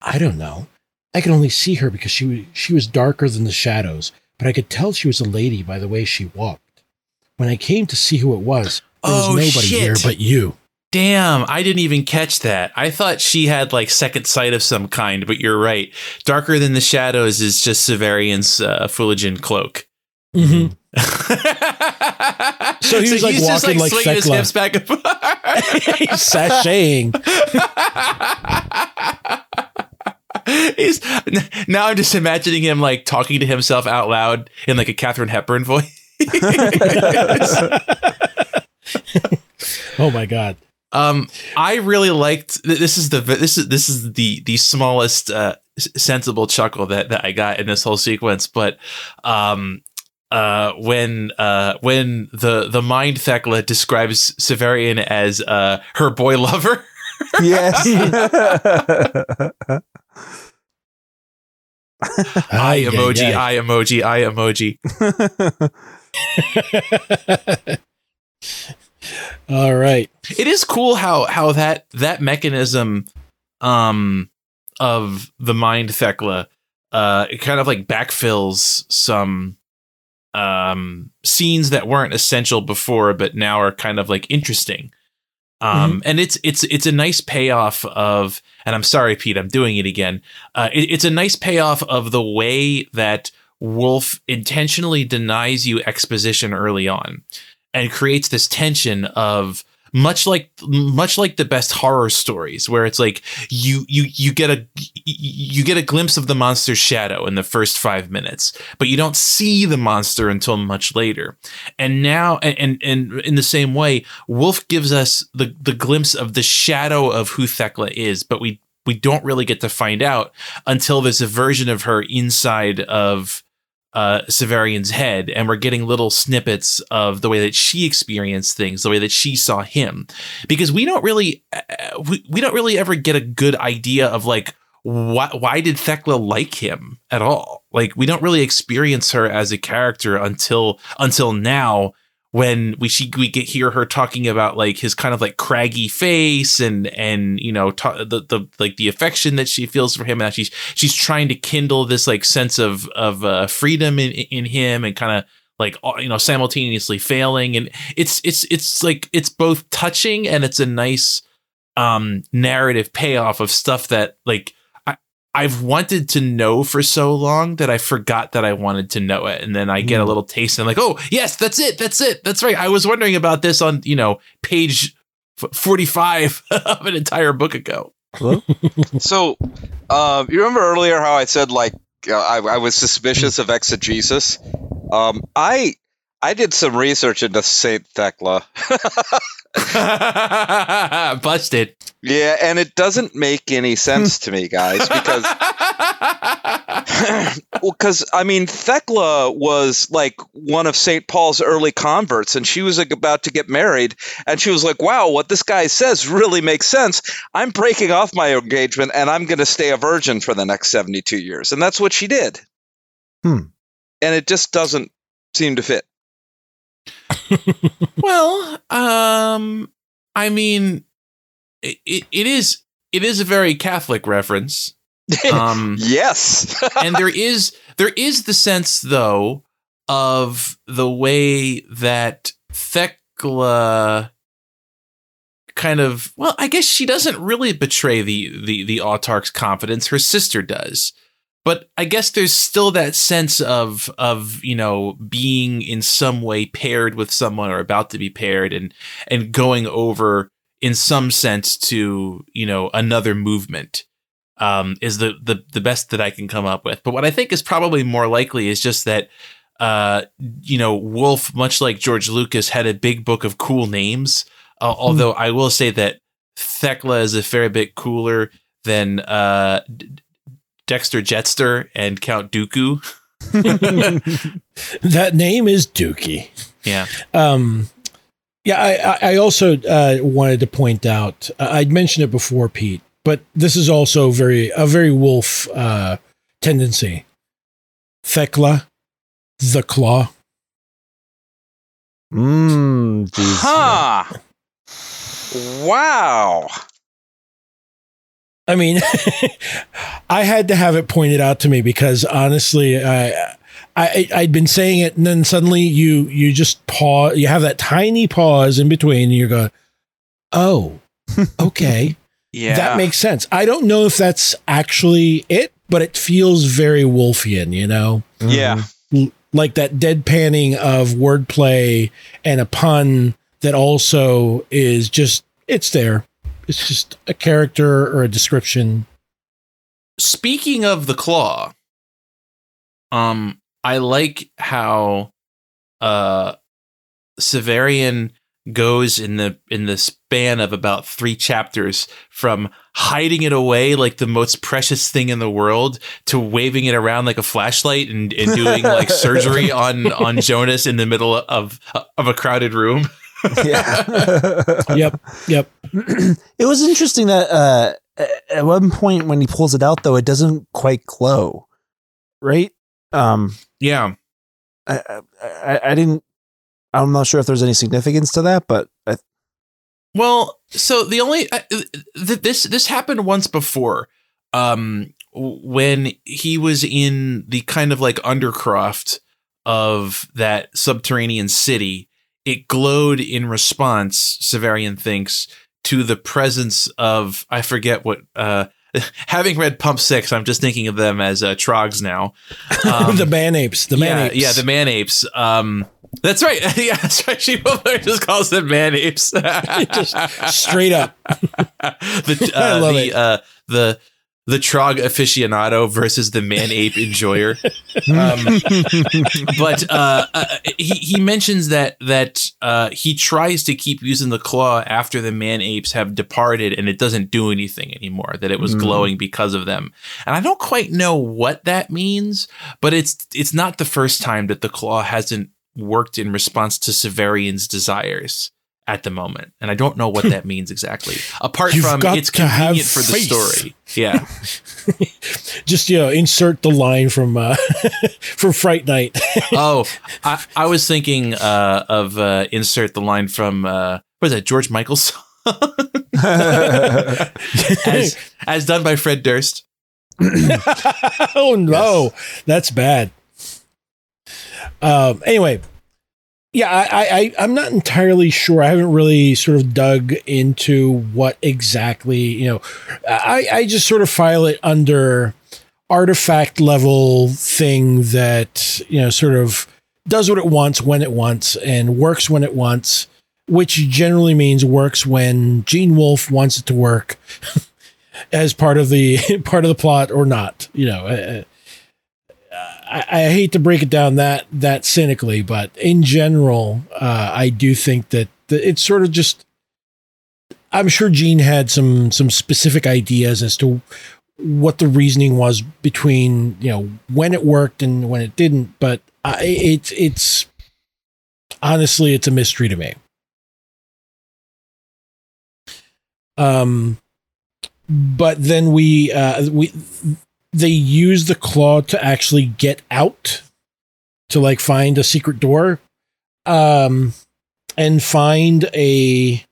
I don't know. I could only see her because she, wa- she was darker than the shadows, but I could tell she was a lady by the way she walked. When I came to see who it was, there was Oh, nobody shit. here but you. Damn, I didn't even catch that. I thought she had like second sight of some kind, but you're right. Darker than the shadows is just Severian's uh, fuligin cloak. Mm-hmm. So he was, like, he's just, walking like swinging his hips back and forth. he's Sashaying. He's now I'm just imagining him like talking to himself out loud in like a Katharine Hepburn voice. Oh my god. Um, I really liked. This is the this is this is the the smallest uh, sensible chuckle that that I got in this whole sequence. But um, uh, when uh when the the mind Thecla describes Severian as uh her boy lover. yes. Eye Ay, emoji, ay, eye emoji, eye emoji. All right. it is cool how how that that mechanism um of the mind Thecla uh it kind of like backfills some um scenes that weren't essential before but now are kind of like interesting. Um and it's it's it's a nice payoff of and i'm sorry pete i'm doing it again. Uh it, it's a nice payoff of the way that Wolfe intentionally denies you exposition early on and creates this tension of much like much like the best horror stories where it's like you you you get a you get a glimpse of the monster's shadow in the first 5 minutes but you don't see the monster until much later. And now and and, and in the same way Wolfe gives us the the glimpse of the shadow of who Thecla is but we we don't really get to find out until there's a version of her inside of uh, Severian's head, and we're getting little snippets of the way that she experienced things, the way that she saw him, because we don't really, uh, we, we don't really ever get a good idea of like why why did Thecla like him at all? Like we don't really experience her as a character until until now when we she we get hear her talking about like his kind of like craggy face and and you know ta- the the like the affection that she feels for him and she's she's trying to kindle this like sense of of uh, freedom in in him and kind of like you know simultaneously failing. And it's it's it's like it's both touching and it's a nice um narrative payoff of stuff that like I've wanted to know for so long that I forgot that I wanted to know it and then I get a Hmm. little taste and I'm like oh yes that's it that's it that's right I was wondering about this on you know page 45 of an entire book ago So, um, you remember earlier how I said like uh, I, I was suspicious of exegesis? Um, I I did some research into Saint Thecla. busted yeah, and it doesn't make any sense to me, guys, because well, because I mean, Thecla was like one of St. Paul's early converts, and she was like, about to get married, and she was like, "Wow, what this guy says really makes sense. I'm breaking off my engagement, and I'm going to stay a virgin for the next 72 years," and that's what she did. Hmm. And it just doesn't seem to fit. well, um, I mean, it, it, it is it is a very Catholic reference. Um, yes. and there is there is the sense though of the way that Thecla kind of well, I guess she doesn't really betray the the the autarch's confidence. Her sister does. But I guess there's still that sense of of, you know, being in some way paired with someone or about to be paired and and going over in some sense to, you know, another movement. Um, is the, the the best that I can come up with. But what I think is probably more likely is just that uh, you know, Wolfe, much like George Lucas, had a big book of cool names. Uh, although I will say that Thecla is a fair bit cooler than uh, Dexter Jetster and Count Dooku. that name is Dookie. Yeah. Um, yeah, I, I- I also uh, wanted to point out. Uh, I'd mentioned it before, Pete, but this is also very a very Wolfe uh, tendency. Thecla, the claw. Mmm, jeez. Huh. Wow. I mean, I had to have it pointed out to me because honestly, I, I I'd been saying it, and then suddenly you you just pause. You have that tiny pause in between, and you're going, "Oh, okay, Yeah. that makes sense." I don't know if that's actually it, but it feels very Wolfian, you know, yeah. L- like that deadpanning of wordplay and a pun that also is just it's there. It's just a character or a description. Speaking of the claw, um, I like how uh Severian goes in the in the span of about three chapters from hiding it away like the most precious thing in the world to waving it around like a flashlight and, and doing like surgery on on Jonas in the middle of of a crowded room. Yeah. Yep, yep. it was interesting that uh, at one point when he pulls it out, though, it doesn't quite glow, right? Um, Yeah. I, I, I- I didn't. I'm not sure if there's any significance to that, but I, Well, so the only uh, th- this this happened once before, um, when he was in the kind of like undercroft of that subterranean city. It glowed in response. Severian thinks to the presence of I forget what. Uh, having read Pump Six, I'm just thinking of them as uh, Trogs now. Um, the man apes. The man yeah, apes. yeah, the man apes. Um, that's right. yeah, that's right. She just calls them man apes. Just straight up. the uh, I love the, it. Uh, the the trog aficionado versus the man ape enjoyer. Um, but uh, uh, he he mentions that that uh, he tries to keep using the claw after the man apes have departed, and it doesn't do anything anymore. That it was Mm. glowing because of them, and I don't quite know what that means. But it's it's not the first time that the claw hasn't worked in response to Severian's desires at the moment, and I don't know what that means exactly. Apart You've from it's to have convenient for the story, yeah. Just you know, insert the line from uh, from Fright Night. oh, I, I was thinking uh, of uh, insert the line from uh, what is that George Michael's song? as as done by Fred Durst. oh no, that's bad. Um. Anyway, yeah, I, I, I'm not entirely sure. I haven't really sort of dug into what exactly you know. I, I just sort of file it under artifact level thing that you know sort of does what it wants when it wants and works when it wants, which generally means works when Gene Wolfe wants it to work as part of the part of the plot or not. You know, uh, I, I hate to break it down that that cynically, but in general, uh, I do think that the, it's sort of just. I'm sure Gene had some some specific ideas as to what the reasoning was between you know when it worked and when it didn't, but I, it's it's honestly it's a mystery to me. Um, but then we uh we they use the claw to actually get out to like find a secret door um and find a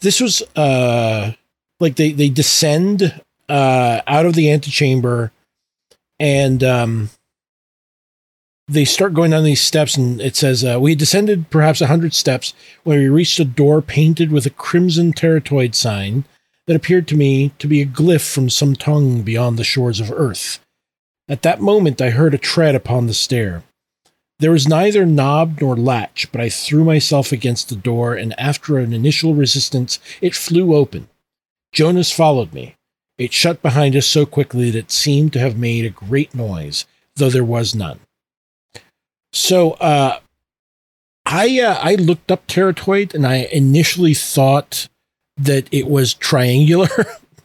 this was uh like they they descend uh out of the antechamber and um they start going down these steps, and it says, uh, We descended perhaps a hundred steps when we reached a door painted with a crimson teratoid sign that appeared to me to be a glyph from some tongue beyond the shores of earth. At that moment, I heard a tread upon the stair. There was neither knob nor latch, but I threw myself against the door, and after an initial resistance, it flew open. Jonas followed me. It shut behind us so quickly that it seemed to have made a great noise, though there was none. So, uh, I uh, I looked up teratoid, and I initially thought that it was triangular.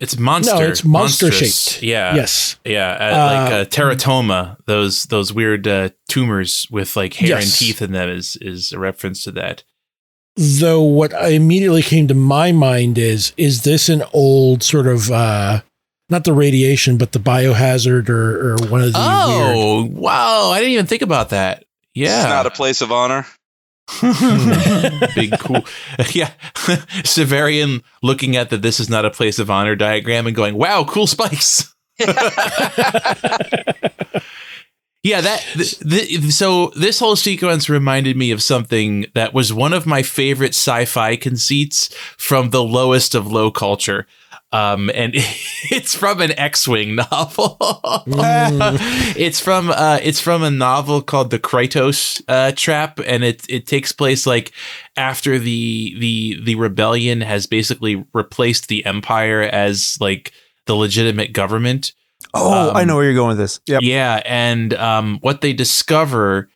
It's monster. no, it's monster monstrous. shaped. Yeah. Yes. Yeah, uh, like Uh, uh, teratoma, those those weird uh, tumors with like hair and teeth in them is is a reference to that. Though what immediately came to my mind is is this an old sort of uh not the radiation but the biohazard or or one of the weird Oh, wow! I didn't even think about that. Yeah, It's not a place of honor. Hmm. big cool. yeah, Severian looking at the "This is not a place of honor" diagram and going, "Wow, cool spikes." Yeah, that th- th- so this whole sequence reminded me of something that was one of my favorite sci-fi conceits from the lowest of low culture. Um, and it's from an X-wing novel. it's from uh, it's from a novel called The Krytos uh, Trap, and it it takes place like after the the the rebellion has basically replaced the Empire as like the legitimate government. Oh, Um, I know where you're going with this. Yep. Yeah, and um, what they discover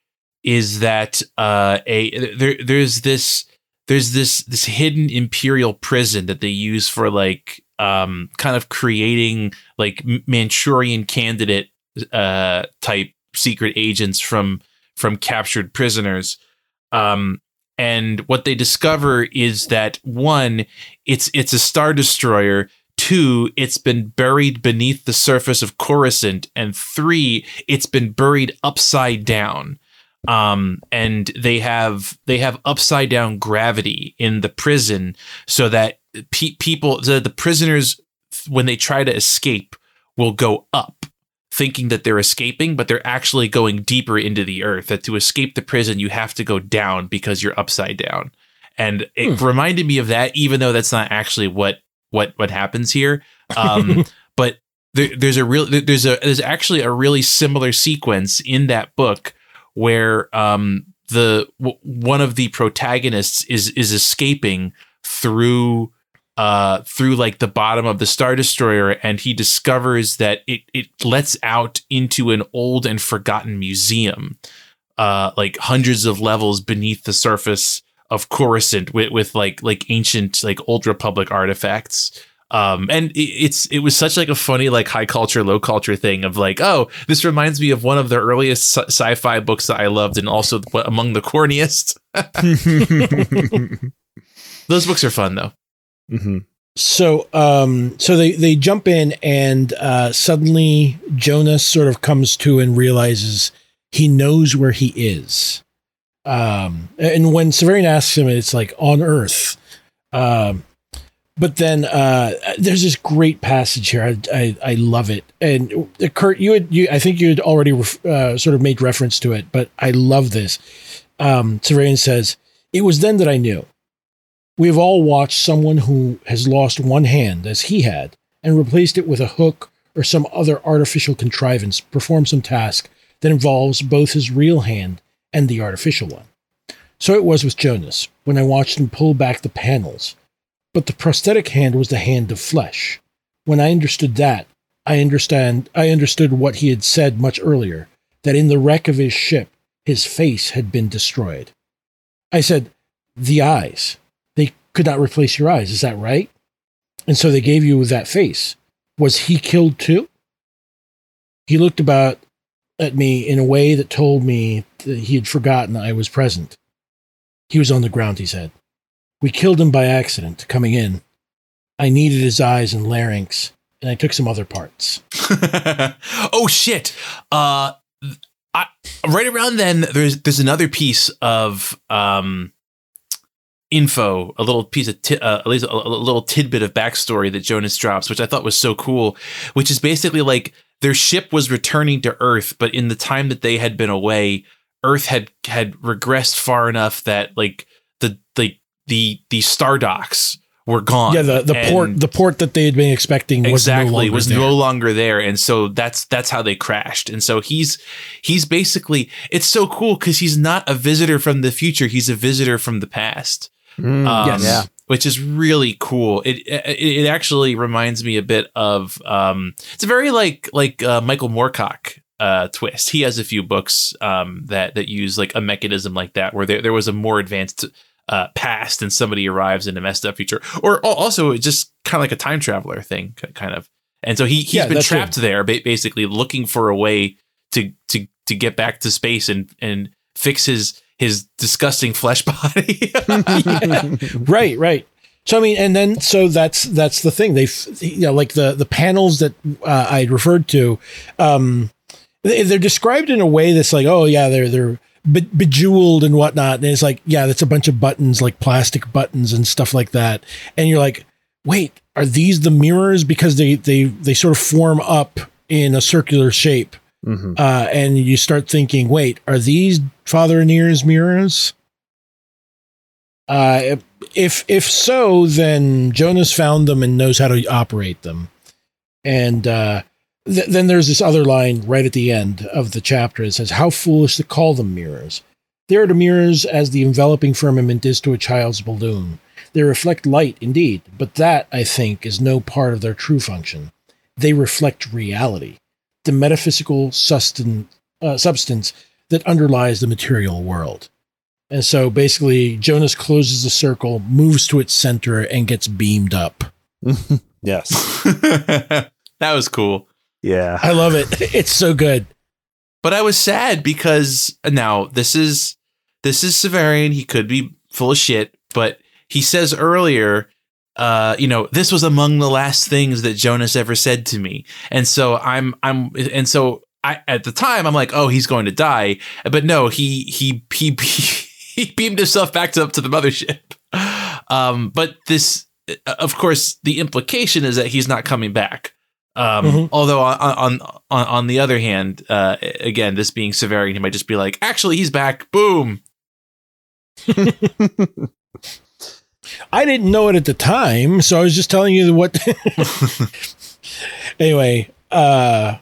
is that uh, a there there's this there's this this hidden imperial prison that they use for like um, kind of creating like Manchurian candidate uh, type secret agents from from captured prisoners. Um, and what they discover is that one, it's it's a star destroyer. Two, it's been buried beneath the surface of Coruscant, and three, it's been buried upside down. Um, and they have they have upside down gravity in the prison, so that pe- people, that the prisoners, when they try to escape, will go up, thinking that they're escaping, but they're actually going deeper into the earth. That to escape the prison, you have to go down because you're upside down. And it reminded me of that, even though that's not actually what what what happens here. Um, but there, there's a real there's a there's actually a really similar sequence in that book where um the w- one of the protagonists is is escaping through uh through like the bottom of the star destroyer and he discovers that it it lets out into an old and forgotten museum uh like hundreds of levels beneath the surface of Coruscant with, with like like ancient like old republic artifacts um and it, it's it was such like a funny like high culture low culture thing of like oh this reminds me of one of the earliest sci- sci-fi books that I loved and also among the corniest those books are fun though hmm So, um, so they they jump in, and uh, suddenly Jonas sort of comes to and realizes he knows where he is. Um, and when Severian asks him, it's like on Earth. Um, but then uh, there's this great passage here. I, I I love it. And uh, Kurt, you had you I think you had already ref, uh, sort of made reference to it, but I love this. Um, Severian says, "It was then that I knew." We have all watched someone who has lost one hand, as he had, and replaced it with a hook or some other artificial contrivance perform some task that involves both his real hand and the artificial one. So it was with Jonas when I watched him pull back the panels. But the prosthetic hand was the hand of flesh. When I understood that, I understand I understood what he had said much earlier, that in the wreck of his ship his face had been destroyed. I said, The eyes they could not replace your eyes. Is that right? And so they gave you that face. Was he killed too? He looked about at me in a way that told me that he had forgotten I was present. He was on the ground, he said. We killed him by accident coming in. I needed his eyes and larynx, and I took some other parts. oh shit uh I, right around then there's there's another piece of um info a little piece of uh, at least a, a little tidbit of backstory that jonas drops which i thought was so cool which is basically like their ship was returning to Earth, but in the time that they had been away, Earth had had regressed far enough that like the the the the star docks were gone. Yeah, the, the And- port the port that they had been expecting was exactly no longer was there. no longer there and so that's that's how they crashed and so he's he's basically it's so cool because he's not a visitor from the future he's a visitor from the past Mm, um, Yes. Yeah. which is really cool it, it it actually reminds me a bit of um it's a very like like uh, michael moorcock uh twist he has a few books um that that use like a mechanism like that where there, there was a more advanced uh, past and somebody arrives in a messed up future, or also it's just kind of like a time traveler thing, kind of. And so he he's Yeah, been trapped there, basically looking for a way to to to get back to space and and fix his his disgusting flesh body. Yeah. right, right. So I mean, and then so that's that's the thing. They, you know, like the the panels that uh, I referred to, um, they're described in a way that's like, oh yeah, they're they're be- bejeweled and whatnot, and it's like, yeah, that's a bunch of buttons, like plastic buttons and stuff like that, and you're like, wait, are these the mirrors because they they they sort of form up in a circular shape, Mhm. uh, and you start thinking, wait, are these Father Inire's mirrors? Uh, if if so, then Jonas found them and knows how to operate them. And uh, th- then there's this other line right at the end of the chapter that says, "How foolish to call them mirrors! They are to mirrors as the enveloping firmament is to a child's balloon. They reflect light, indeed, but that, I think, is no part of their true function. They reflect reality, the metaphysical sustain, uh, substance that underlies the material world." And so basically, Jonas closes the circle, moves to its center, and gets beamed up. yes. that was cool. Yeah. I love it. It's so good. But I was sad because now this is this is Severian. He could be full of shit, but he says earlier, uh, you know, this was among the last things that Jonas ever said to me. And so I'm I'm and so I at the time I'm like, oh, he's going to die. But no, he he he he beamed himself back to up to the mothership. Um, but this of course the implication is that he's not coming back. Um, Mhm. although on, on on on the other hand, uh, again, this being Severian, he might just be like, actually, he's back. Boom. I didn't know it at the time, so I was just telling you what. anyway, uh,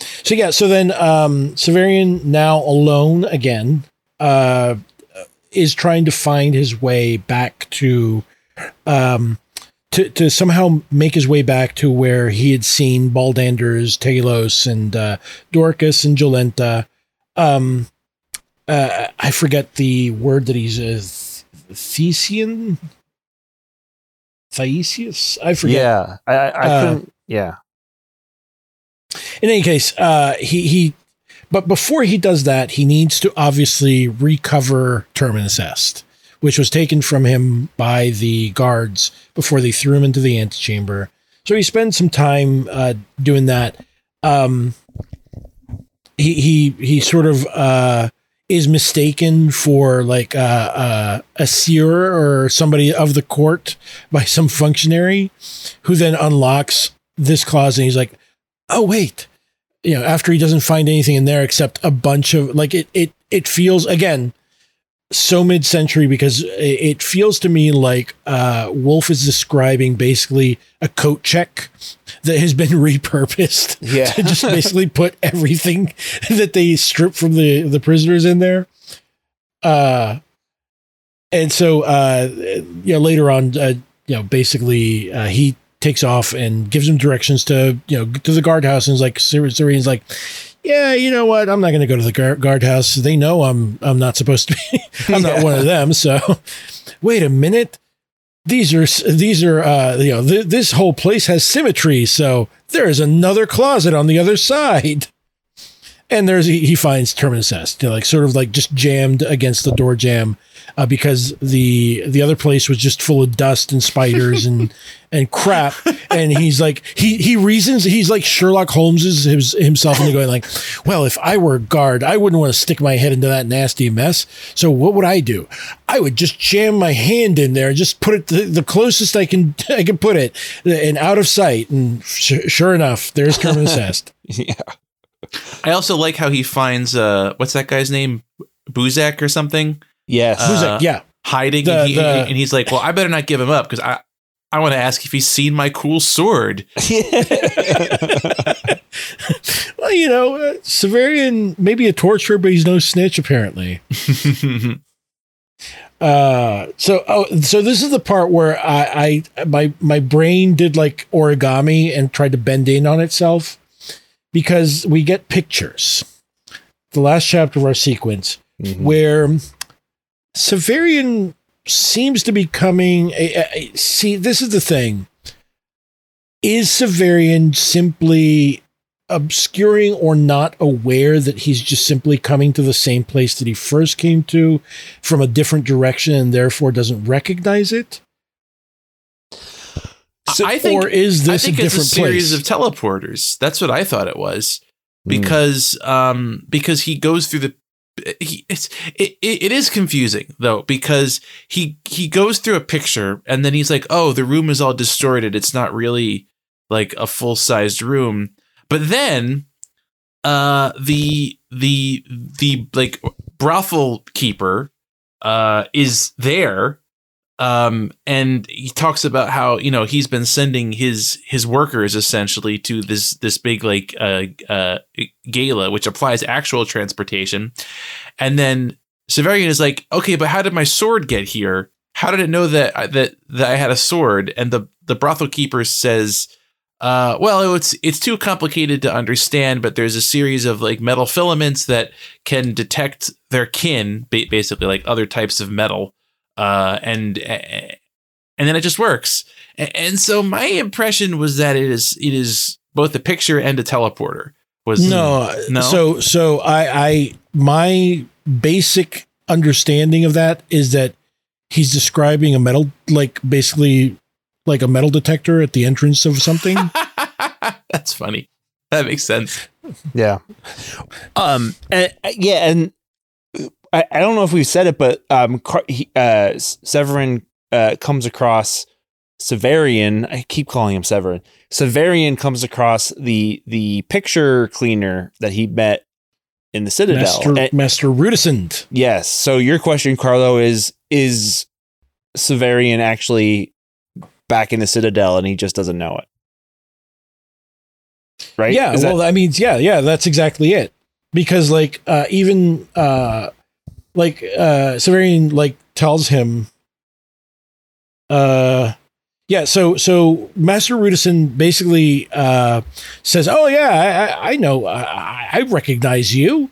so yeah, so then um, Severian now alone again uh, is trying to find his way back to um, to to somehow make his way back to where he had seen Baldanders, Talos, and uh, Dorcas and Jolenta. Um, uh, I forget the word that he's a Thesian. Thaisius? I forget. Yeah. I, I, I Uh. Yeah. In any case, uh, he he, but before he does that, he needs to obviously recover Terminus Est, which was taken from him by the guards before they threw him into the antechamber. So he spends some time uh, doing that. Um, he he he sort of uh, is mistaken for like uh, uh, a seer or somebody of the court by some functionary, who then unlocks this clause, and he's like, "Oh wait." You know, after he doesn't find anything in there except a bunch of like it, it, it feels again so mid-century because it, feels to me like uh, Wolfe is describing basically a coat check that has been repurposed Yeah. to just basically put everything that they strip from the the prisoners in there. Uh, and so uh, you know later on, uh, you know, basically uh, he takes off and gives him directions to you know to the guardhouse and is like Syr- Syrian's like. Yeah, you know what? I'm not going to go to the guard guardhouse. They know I'm I'm not supposed to be. I'm not one of them. So, wait a minute. These are these are uh, you know th- this whole place has symmetry. So there is another closet on the other side. And there's he finds terminus est you know, like sort of like just jammed against the door jam uh, because the the other place was just full of dust and spiders and and crap. And he's like he he reasons he's like sherlock holmes his, himself into going like well if i were a guard i wouldn't want to stick my head into that nasty mess. So what would i do? I would just jam my hand in there just put it the, the closest i can i can put it and out of sight. And sh- sure enough there's terminus est yeah. I also like how he finds uh what's that guy's name? Buzak or something Yes. Uh, Who's like, yeah hiding The- and, he, the- and he's like, "Well, I better not give him up because I I want to ask if he's seen my cool sword." well you know uh, severian maybe a torturer but he's no snitch apparently Uh, so oh, so this is the part where I, I my my brain did like origami and tried to bend in on itself because we get pictures. The last chapter of our sequence Mhm. where Severian seems to be coming. A- a- see, this is the thing. Is Severian simply obscuring or not aware that he's just simply coming to the same place that he first came to from a different direction and therefore doesn't recognize it? I think or is I this a think it's a series place? of teleporters. That's what I thought it was Mm. because um because he goes through the he, it's it, it it is confusing though because he he goes through a picture and then he's like oh the room is all distorted it's not really like a full sized room but then uh the the the like brothel keeper uh is there um and he talks about how you know he's been sending his his workers essentially to this this big like uh uh gala which applies actual transportation. And then Severian is like okay but how did my sword get here? How did it know that that that I had a sword? And the the brothel keeper says uh, well, it's it's too complicated to understand, but there's a series of like metal filaments that can detect their kin, basically like other types of metal, uh, and and then it just works. And so my impression was that it is it is both a picture and a teleporter. Was No, No? So so I I my basic understanding of that is that he's describing a metal like basically like a metal detector at the entrance of something. That's funny. That makes sense. Yeah. Um. And, yeah, and I, I don't know if we've said it, but um, Car- he, uh, Severin uh comes across Severian. I keep calling him Severin. Severian comes across the the picture cleaner that he met in the Citadel. Master And- Master yes. So your question, Carlo, is is Severian actually back in the Citadel and he just doesn't know it? Right? Yeah, Is that- well, I mean, yeah, yeah, that's exactly it. Because like uh even uh like uh Severian like tells him uh yeah, so so Master Rudesind basically uh says, "Oh yeah, I I, know, I, I recognize you,"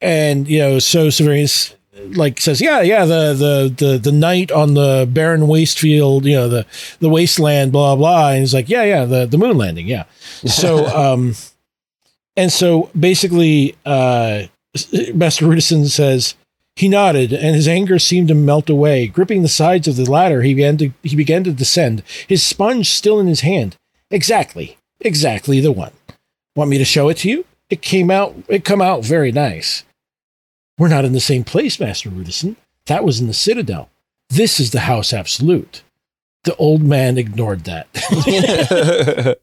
and you know, so Severian s- like says, "Yeah, yeah, the the the the knight on the barren wastefield, you know, the the wasteland, blah blah," and he's like, "Yeah, yeah, the the moon landing, yeah." So um, and so basically, uh, Master Rudesind says. He nodded, and his anger seemed to melt away. Gripping the sides of the ladder, he began to he began to descend, his sponge still in his hand. Exactly, exactly the one. Want me to show it to you? It came out. It come out very nice. We're not in the same place, Master Rudesind. That was in the Citadel. This is the House Absolute. The old man ignored that.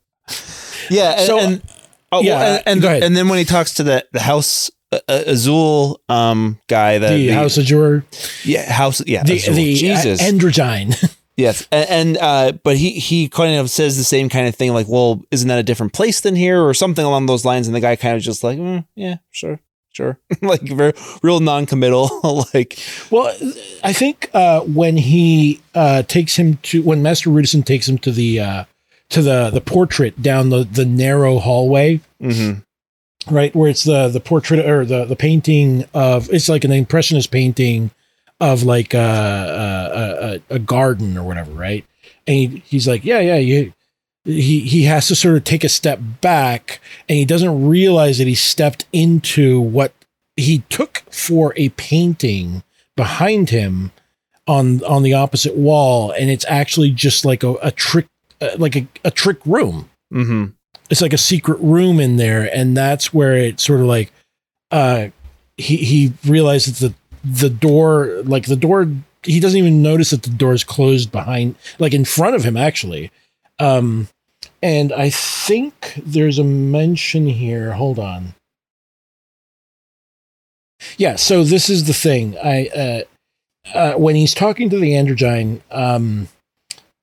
yeah. And, So, and- oh, yeah, well, and, and, and then when he talks to the the House Azure um guy, the, the, House Azure, yeah house yeah the Azure. the Jesus uh, Androgyne. yes and, and uh but he he kind of says the same kind of thing like well isn't that a different place than here or something along those lines and the guy kind of just like mm, yeah sure sure like very real non-committal like Well, I think uh, when he uh, takes him to when Master Rudesind takes him to the uh, to the the portrait down the the narrow hallway, mhm. Right where it's the the portrait or the the painting of it's like an impressionist painting of like uh, a, a, a, a garden or whatever, right? And he, he's like, yeah, yeah, you he he has to sort of take a step back and he doesn't realize that he stepped into what he took for a painting behind him on on the opposite wall and it's actually just like a, a trick uh, like a, a trick room Mm-hmm. It's like a secret room in there and that's where it sort of like uh he he realizes that the door like the door he doesn't even notice that the door is closed behind like in front of him actually. Um and i think there's a mention here hold on. Yeah so this is the thing. I uh uh, when he's talking to the androgyne, um,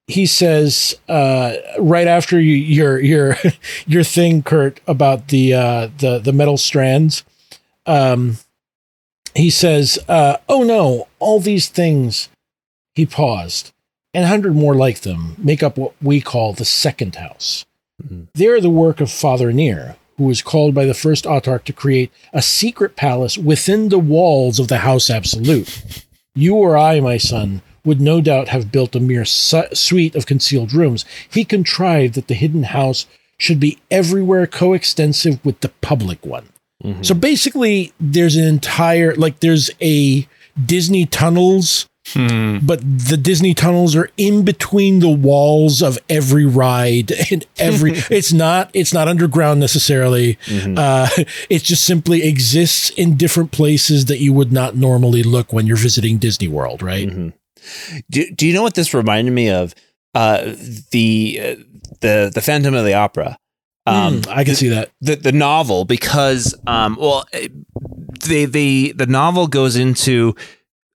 he says uh, right after you, your your your thing, Kurt, about the uh, the the metal strands. Um, he says, uh, "Oh no, all these things." He paused, and a hundred more like them make up what we call the second house. They are the work of Father Inire, who was called by the first autarch to create a secret palace within the walls of the House Absolute. You or I, my son, would no doubt have built a mere su- suite of concealed rooms. He contrived that the hidden house should be everywhere coextensive with the public one. Mm-hmm. So basically, there's an entire, like, there's a Disney tunnels, hmm. but the Disney tunnels are in between the walls of every ride and every, it's not, it's not underground necessarily. Mm-hmm. Uh, it just simply exists in different places that you would not normally look when you're visiting Disney World, right? Mm-hmm. Do, do you know what this reminded me of? Uh, the uh, the the Phantom of the Opera. Um, Mm, I can see that. the the novel because um well they they the novel goes into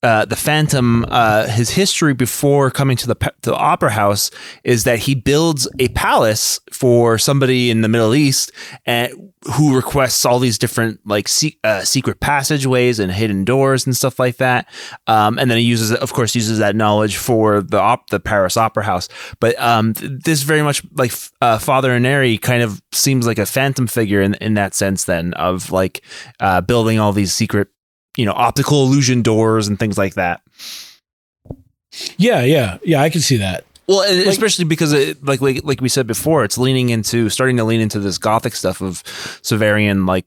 uh, the Phantom, uh, his history before coming to the to the opera house is that he builds a palace for somebody in the Middle East, and who requests all these different like se- uh, secret passageways and hidden doors and stuff like that. Um, and then he uses, of course, uses that knowledge for the op- the Paris Opera House. But um, th- this very much like uh, Father Inire kind of seems like a phantom figure in in that sense. Then of like uh, building all these secret, you know, optical illusion doors and things like that. Yeah, yeah, yeah. I can see that. Well, Like- especially because it, like, like like we said before, it's leaning into starting to lean into this gothic stuff of Severian like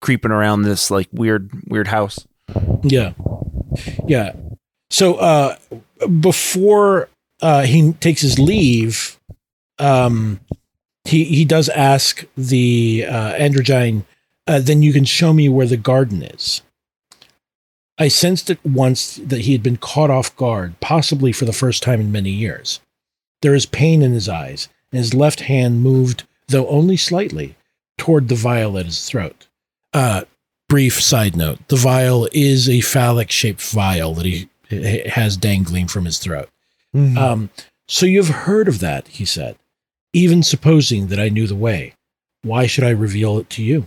creeping around this like weird weird house. Yeah, yeah. So uh, before uh, he takes his leave, um, he he does ask the uh, androgyne, uh, "Then you can show me where the garden is." I sensed at once that he had been caught off guard, possibly for the first time in many years. There is pain in his eyes, and his left hand moved, though only slightly, toward the vial at his throat. Uh, brief side note the vial is a phallic shaped vial that he has dangling from his throat. Um, so you've heard of that, he said. Even supposing that I knew the way, why should I reveal it to you?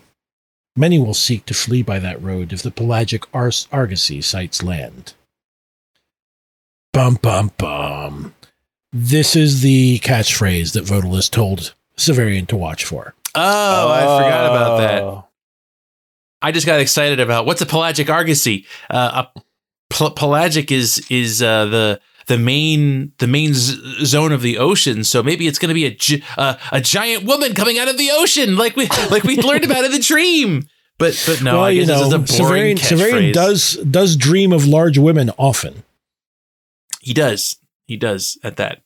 Many will seek to flee by that road if the pelagic Ars- argosy sights land. Bum, bum, bum. This is the catchphrase that Vodalus told Severian to watch for. Oh, I forgot about that. Oh. I just got excited about what's a pelagic argosy. Uh, a pel- pelagic is is uh, the the main the main z- zone of the ocean. So maybe it's going to be a gi- uh, a giant woman coming out of the ocean, like we like we learned about in the dream. But but no, I guess this is a boring Severian, Severian does does dream of large women often. he does he does at that.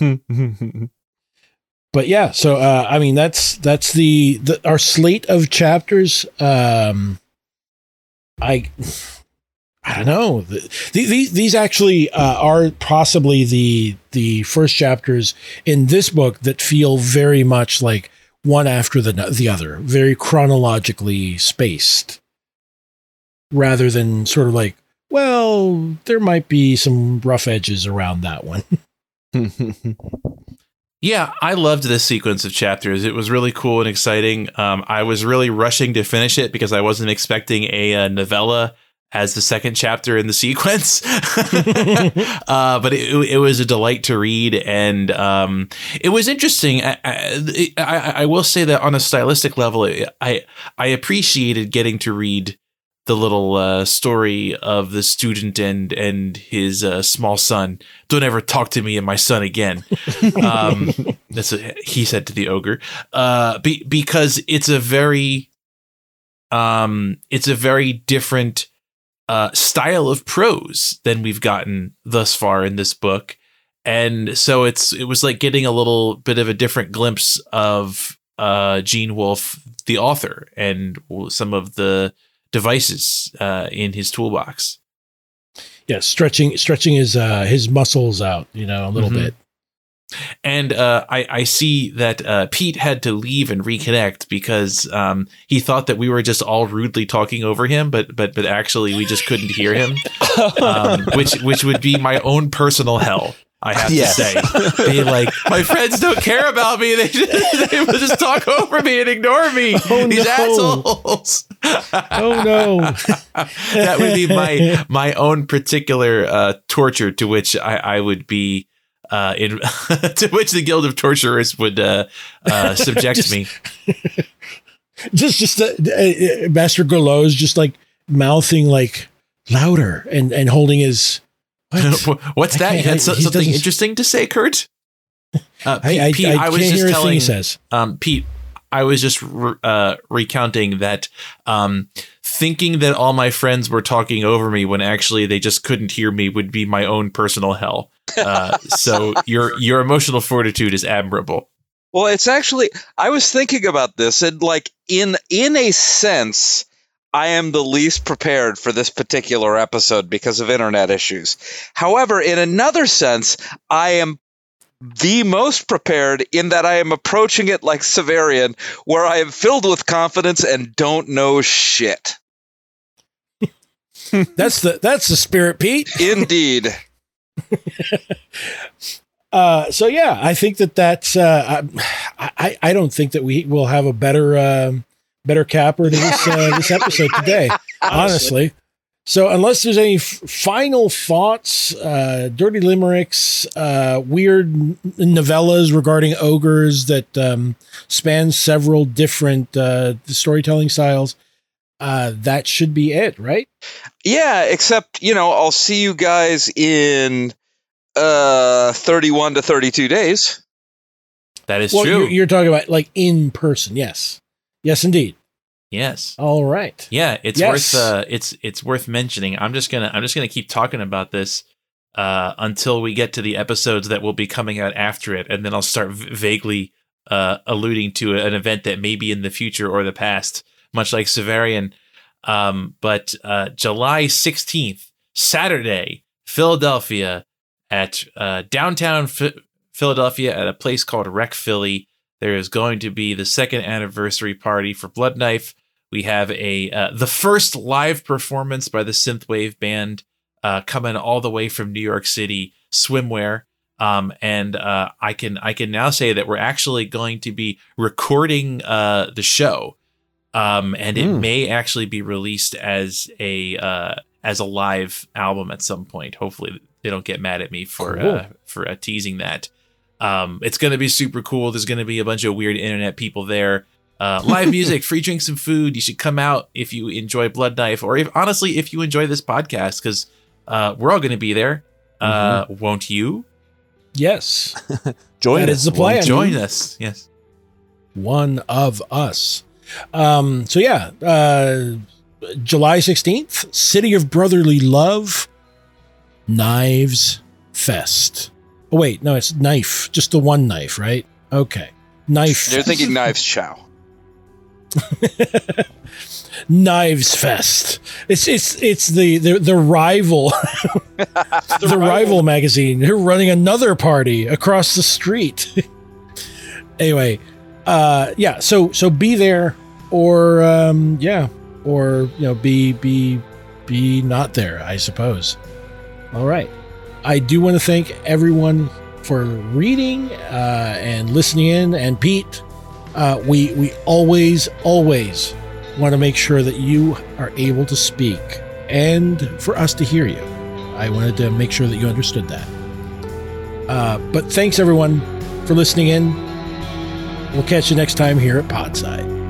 but yeah so uh i mean that's that's the, the our slate of chapters um i i don't know the, these these actually uh, are possibly the the first chapters in this book that feel very much like one after the the other very chronologically spaced rather than sort of like well there might be some rough edges around that one Yeah, I loved this sequence of chapters. It was really cool and exciting. Um, I was really rushing to finish it because I wasn't expecting a, uh novella as the second chapter in the sequence. uh, but it, it was a delight to read, and um, it was interesting. I, I, I, will say that on a stylistic level, I I appreciated getting to read the little uh, story of the student and and his uh, small son. Don't ever talk to me and my son again. Um, that's what he said to the ogre. Uh, be, because it's a very, um, it's a very different uh, style of prose than we've gotten thus far in this book, and so it's it was like getting a little bit of a different glimpse of uh, Gene Wolfe, the author, and some of the devices uh, in his toolbox. Yeah, stretching stretching his uh, his muscles out, you know, a little Mhm. bit. And uh, I, I see that uh, Pete had to leave and reconnect because um, he thought that we were just all rudely talking over him, but but but actually we just couldn't hear him, um, which which would be my own personal hell. I have Yes. to say, be like my friends don't care about me; they just, they will just talk over me and ignore me. Oh, These no. assholes. Oh no. that would be my my own particular uh, torture to which I, I would be uh, in to which the Guild of Torturers would uh, uh, subject Just- me. just just uh, uh, Master Gurloes's just like mouthing like louder and and holding his what? What's I that? You had so- something interesting to say, Kurt? Uh, Pete, I, I, Pete, I, I was can't just hear telling he says. um, Pete, I was just uh, recounting that um, thinking that all my friends were talking over me when actually they just couldn't hear me would be my own personal hell. Uh, so your your emotional fortitude is admirable. Well, it's actually I was thinking about this and like in in a sense I am the least prepared for this particular episode because of internet issues. However, in another sense, I am the most prepared in that I am approaching it like Severian, where I am filled with confidence and don't know shit. That's the that's the spirit, Pete. Indeed. Uh, so yeah, I think that that's. Uh, I, I don't think that we will have a better um, better capper to this uh, this episode today. honestly. So unless there's any f- final thoughts, uh, dirty limericks, uh, weird novellas regarding ogres that um, span several different uh, storytelling styles, uh, that should be it, right? Yeah, except, you know, I'll see you guys in uh 31 to 32 days. That is well, true. You're, you're talking about like in person, yes, yes, indeed. yes. All right. Yeah, it's Yes. worth uh, it's it's worth mentioning. I'm just gonna I'm just gonna keep talking about this uh, until we get to the episodes that will be coming out after it, and then I'll start v- vaguely uh, alluding to an event that may be in the future or the past, much like Severian. Um, but uh, July 16th, Saturday, Philadelphia, at uh, downtown Ph- Philadelphia at a place called Rec Philly. There is going to be the second anniversary party for Blood Knife. We have a uh, the first live performance by the synthwave band uh, coming all the way from New York City, Swimwear. Um, and uh, I can I can now say that we're actually going to be recording uh, the show, um, and it Mm. may actually be released as a uh, as a live album at some point. Hopefully, they don't get mad at me for Cool. uh, for uh, teasing that. Um, it's going to be super cool. There's going to be a bunch of weird internet people there. Uh, live music, free drinks and food. You should come out if you enjoy Blood Knife, or if honestly, if you enjoy this podcast, because uh, we're all going to be there. Uh, Won't you Yes, Join That us. is the plan. join us? Yes. one of us. Um, so yeah, uh, July sixteenth, City of Brotherly Love, Knives Fest. Oh wait, no, it's knife, just the one knife, right? Okay, knife. They're thinking knives chow. Knives Fest. It's it's it's the the, the rival, the, rival magazine. They're running another party across the street. anyway, uh, yeah. So so be there, or um, yeah, or you know, be be be not there. I suppose. All right. I do want to thank everyone for reading uh, and listening in, and Pete. Uh, we we always always want to make sure that you are able to speak and for us to hear you. I wanted to make sure that you understood that. Uh, but thanks everyone for listening in. We'll catch you next time here at Podside.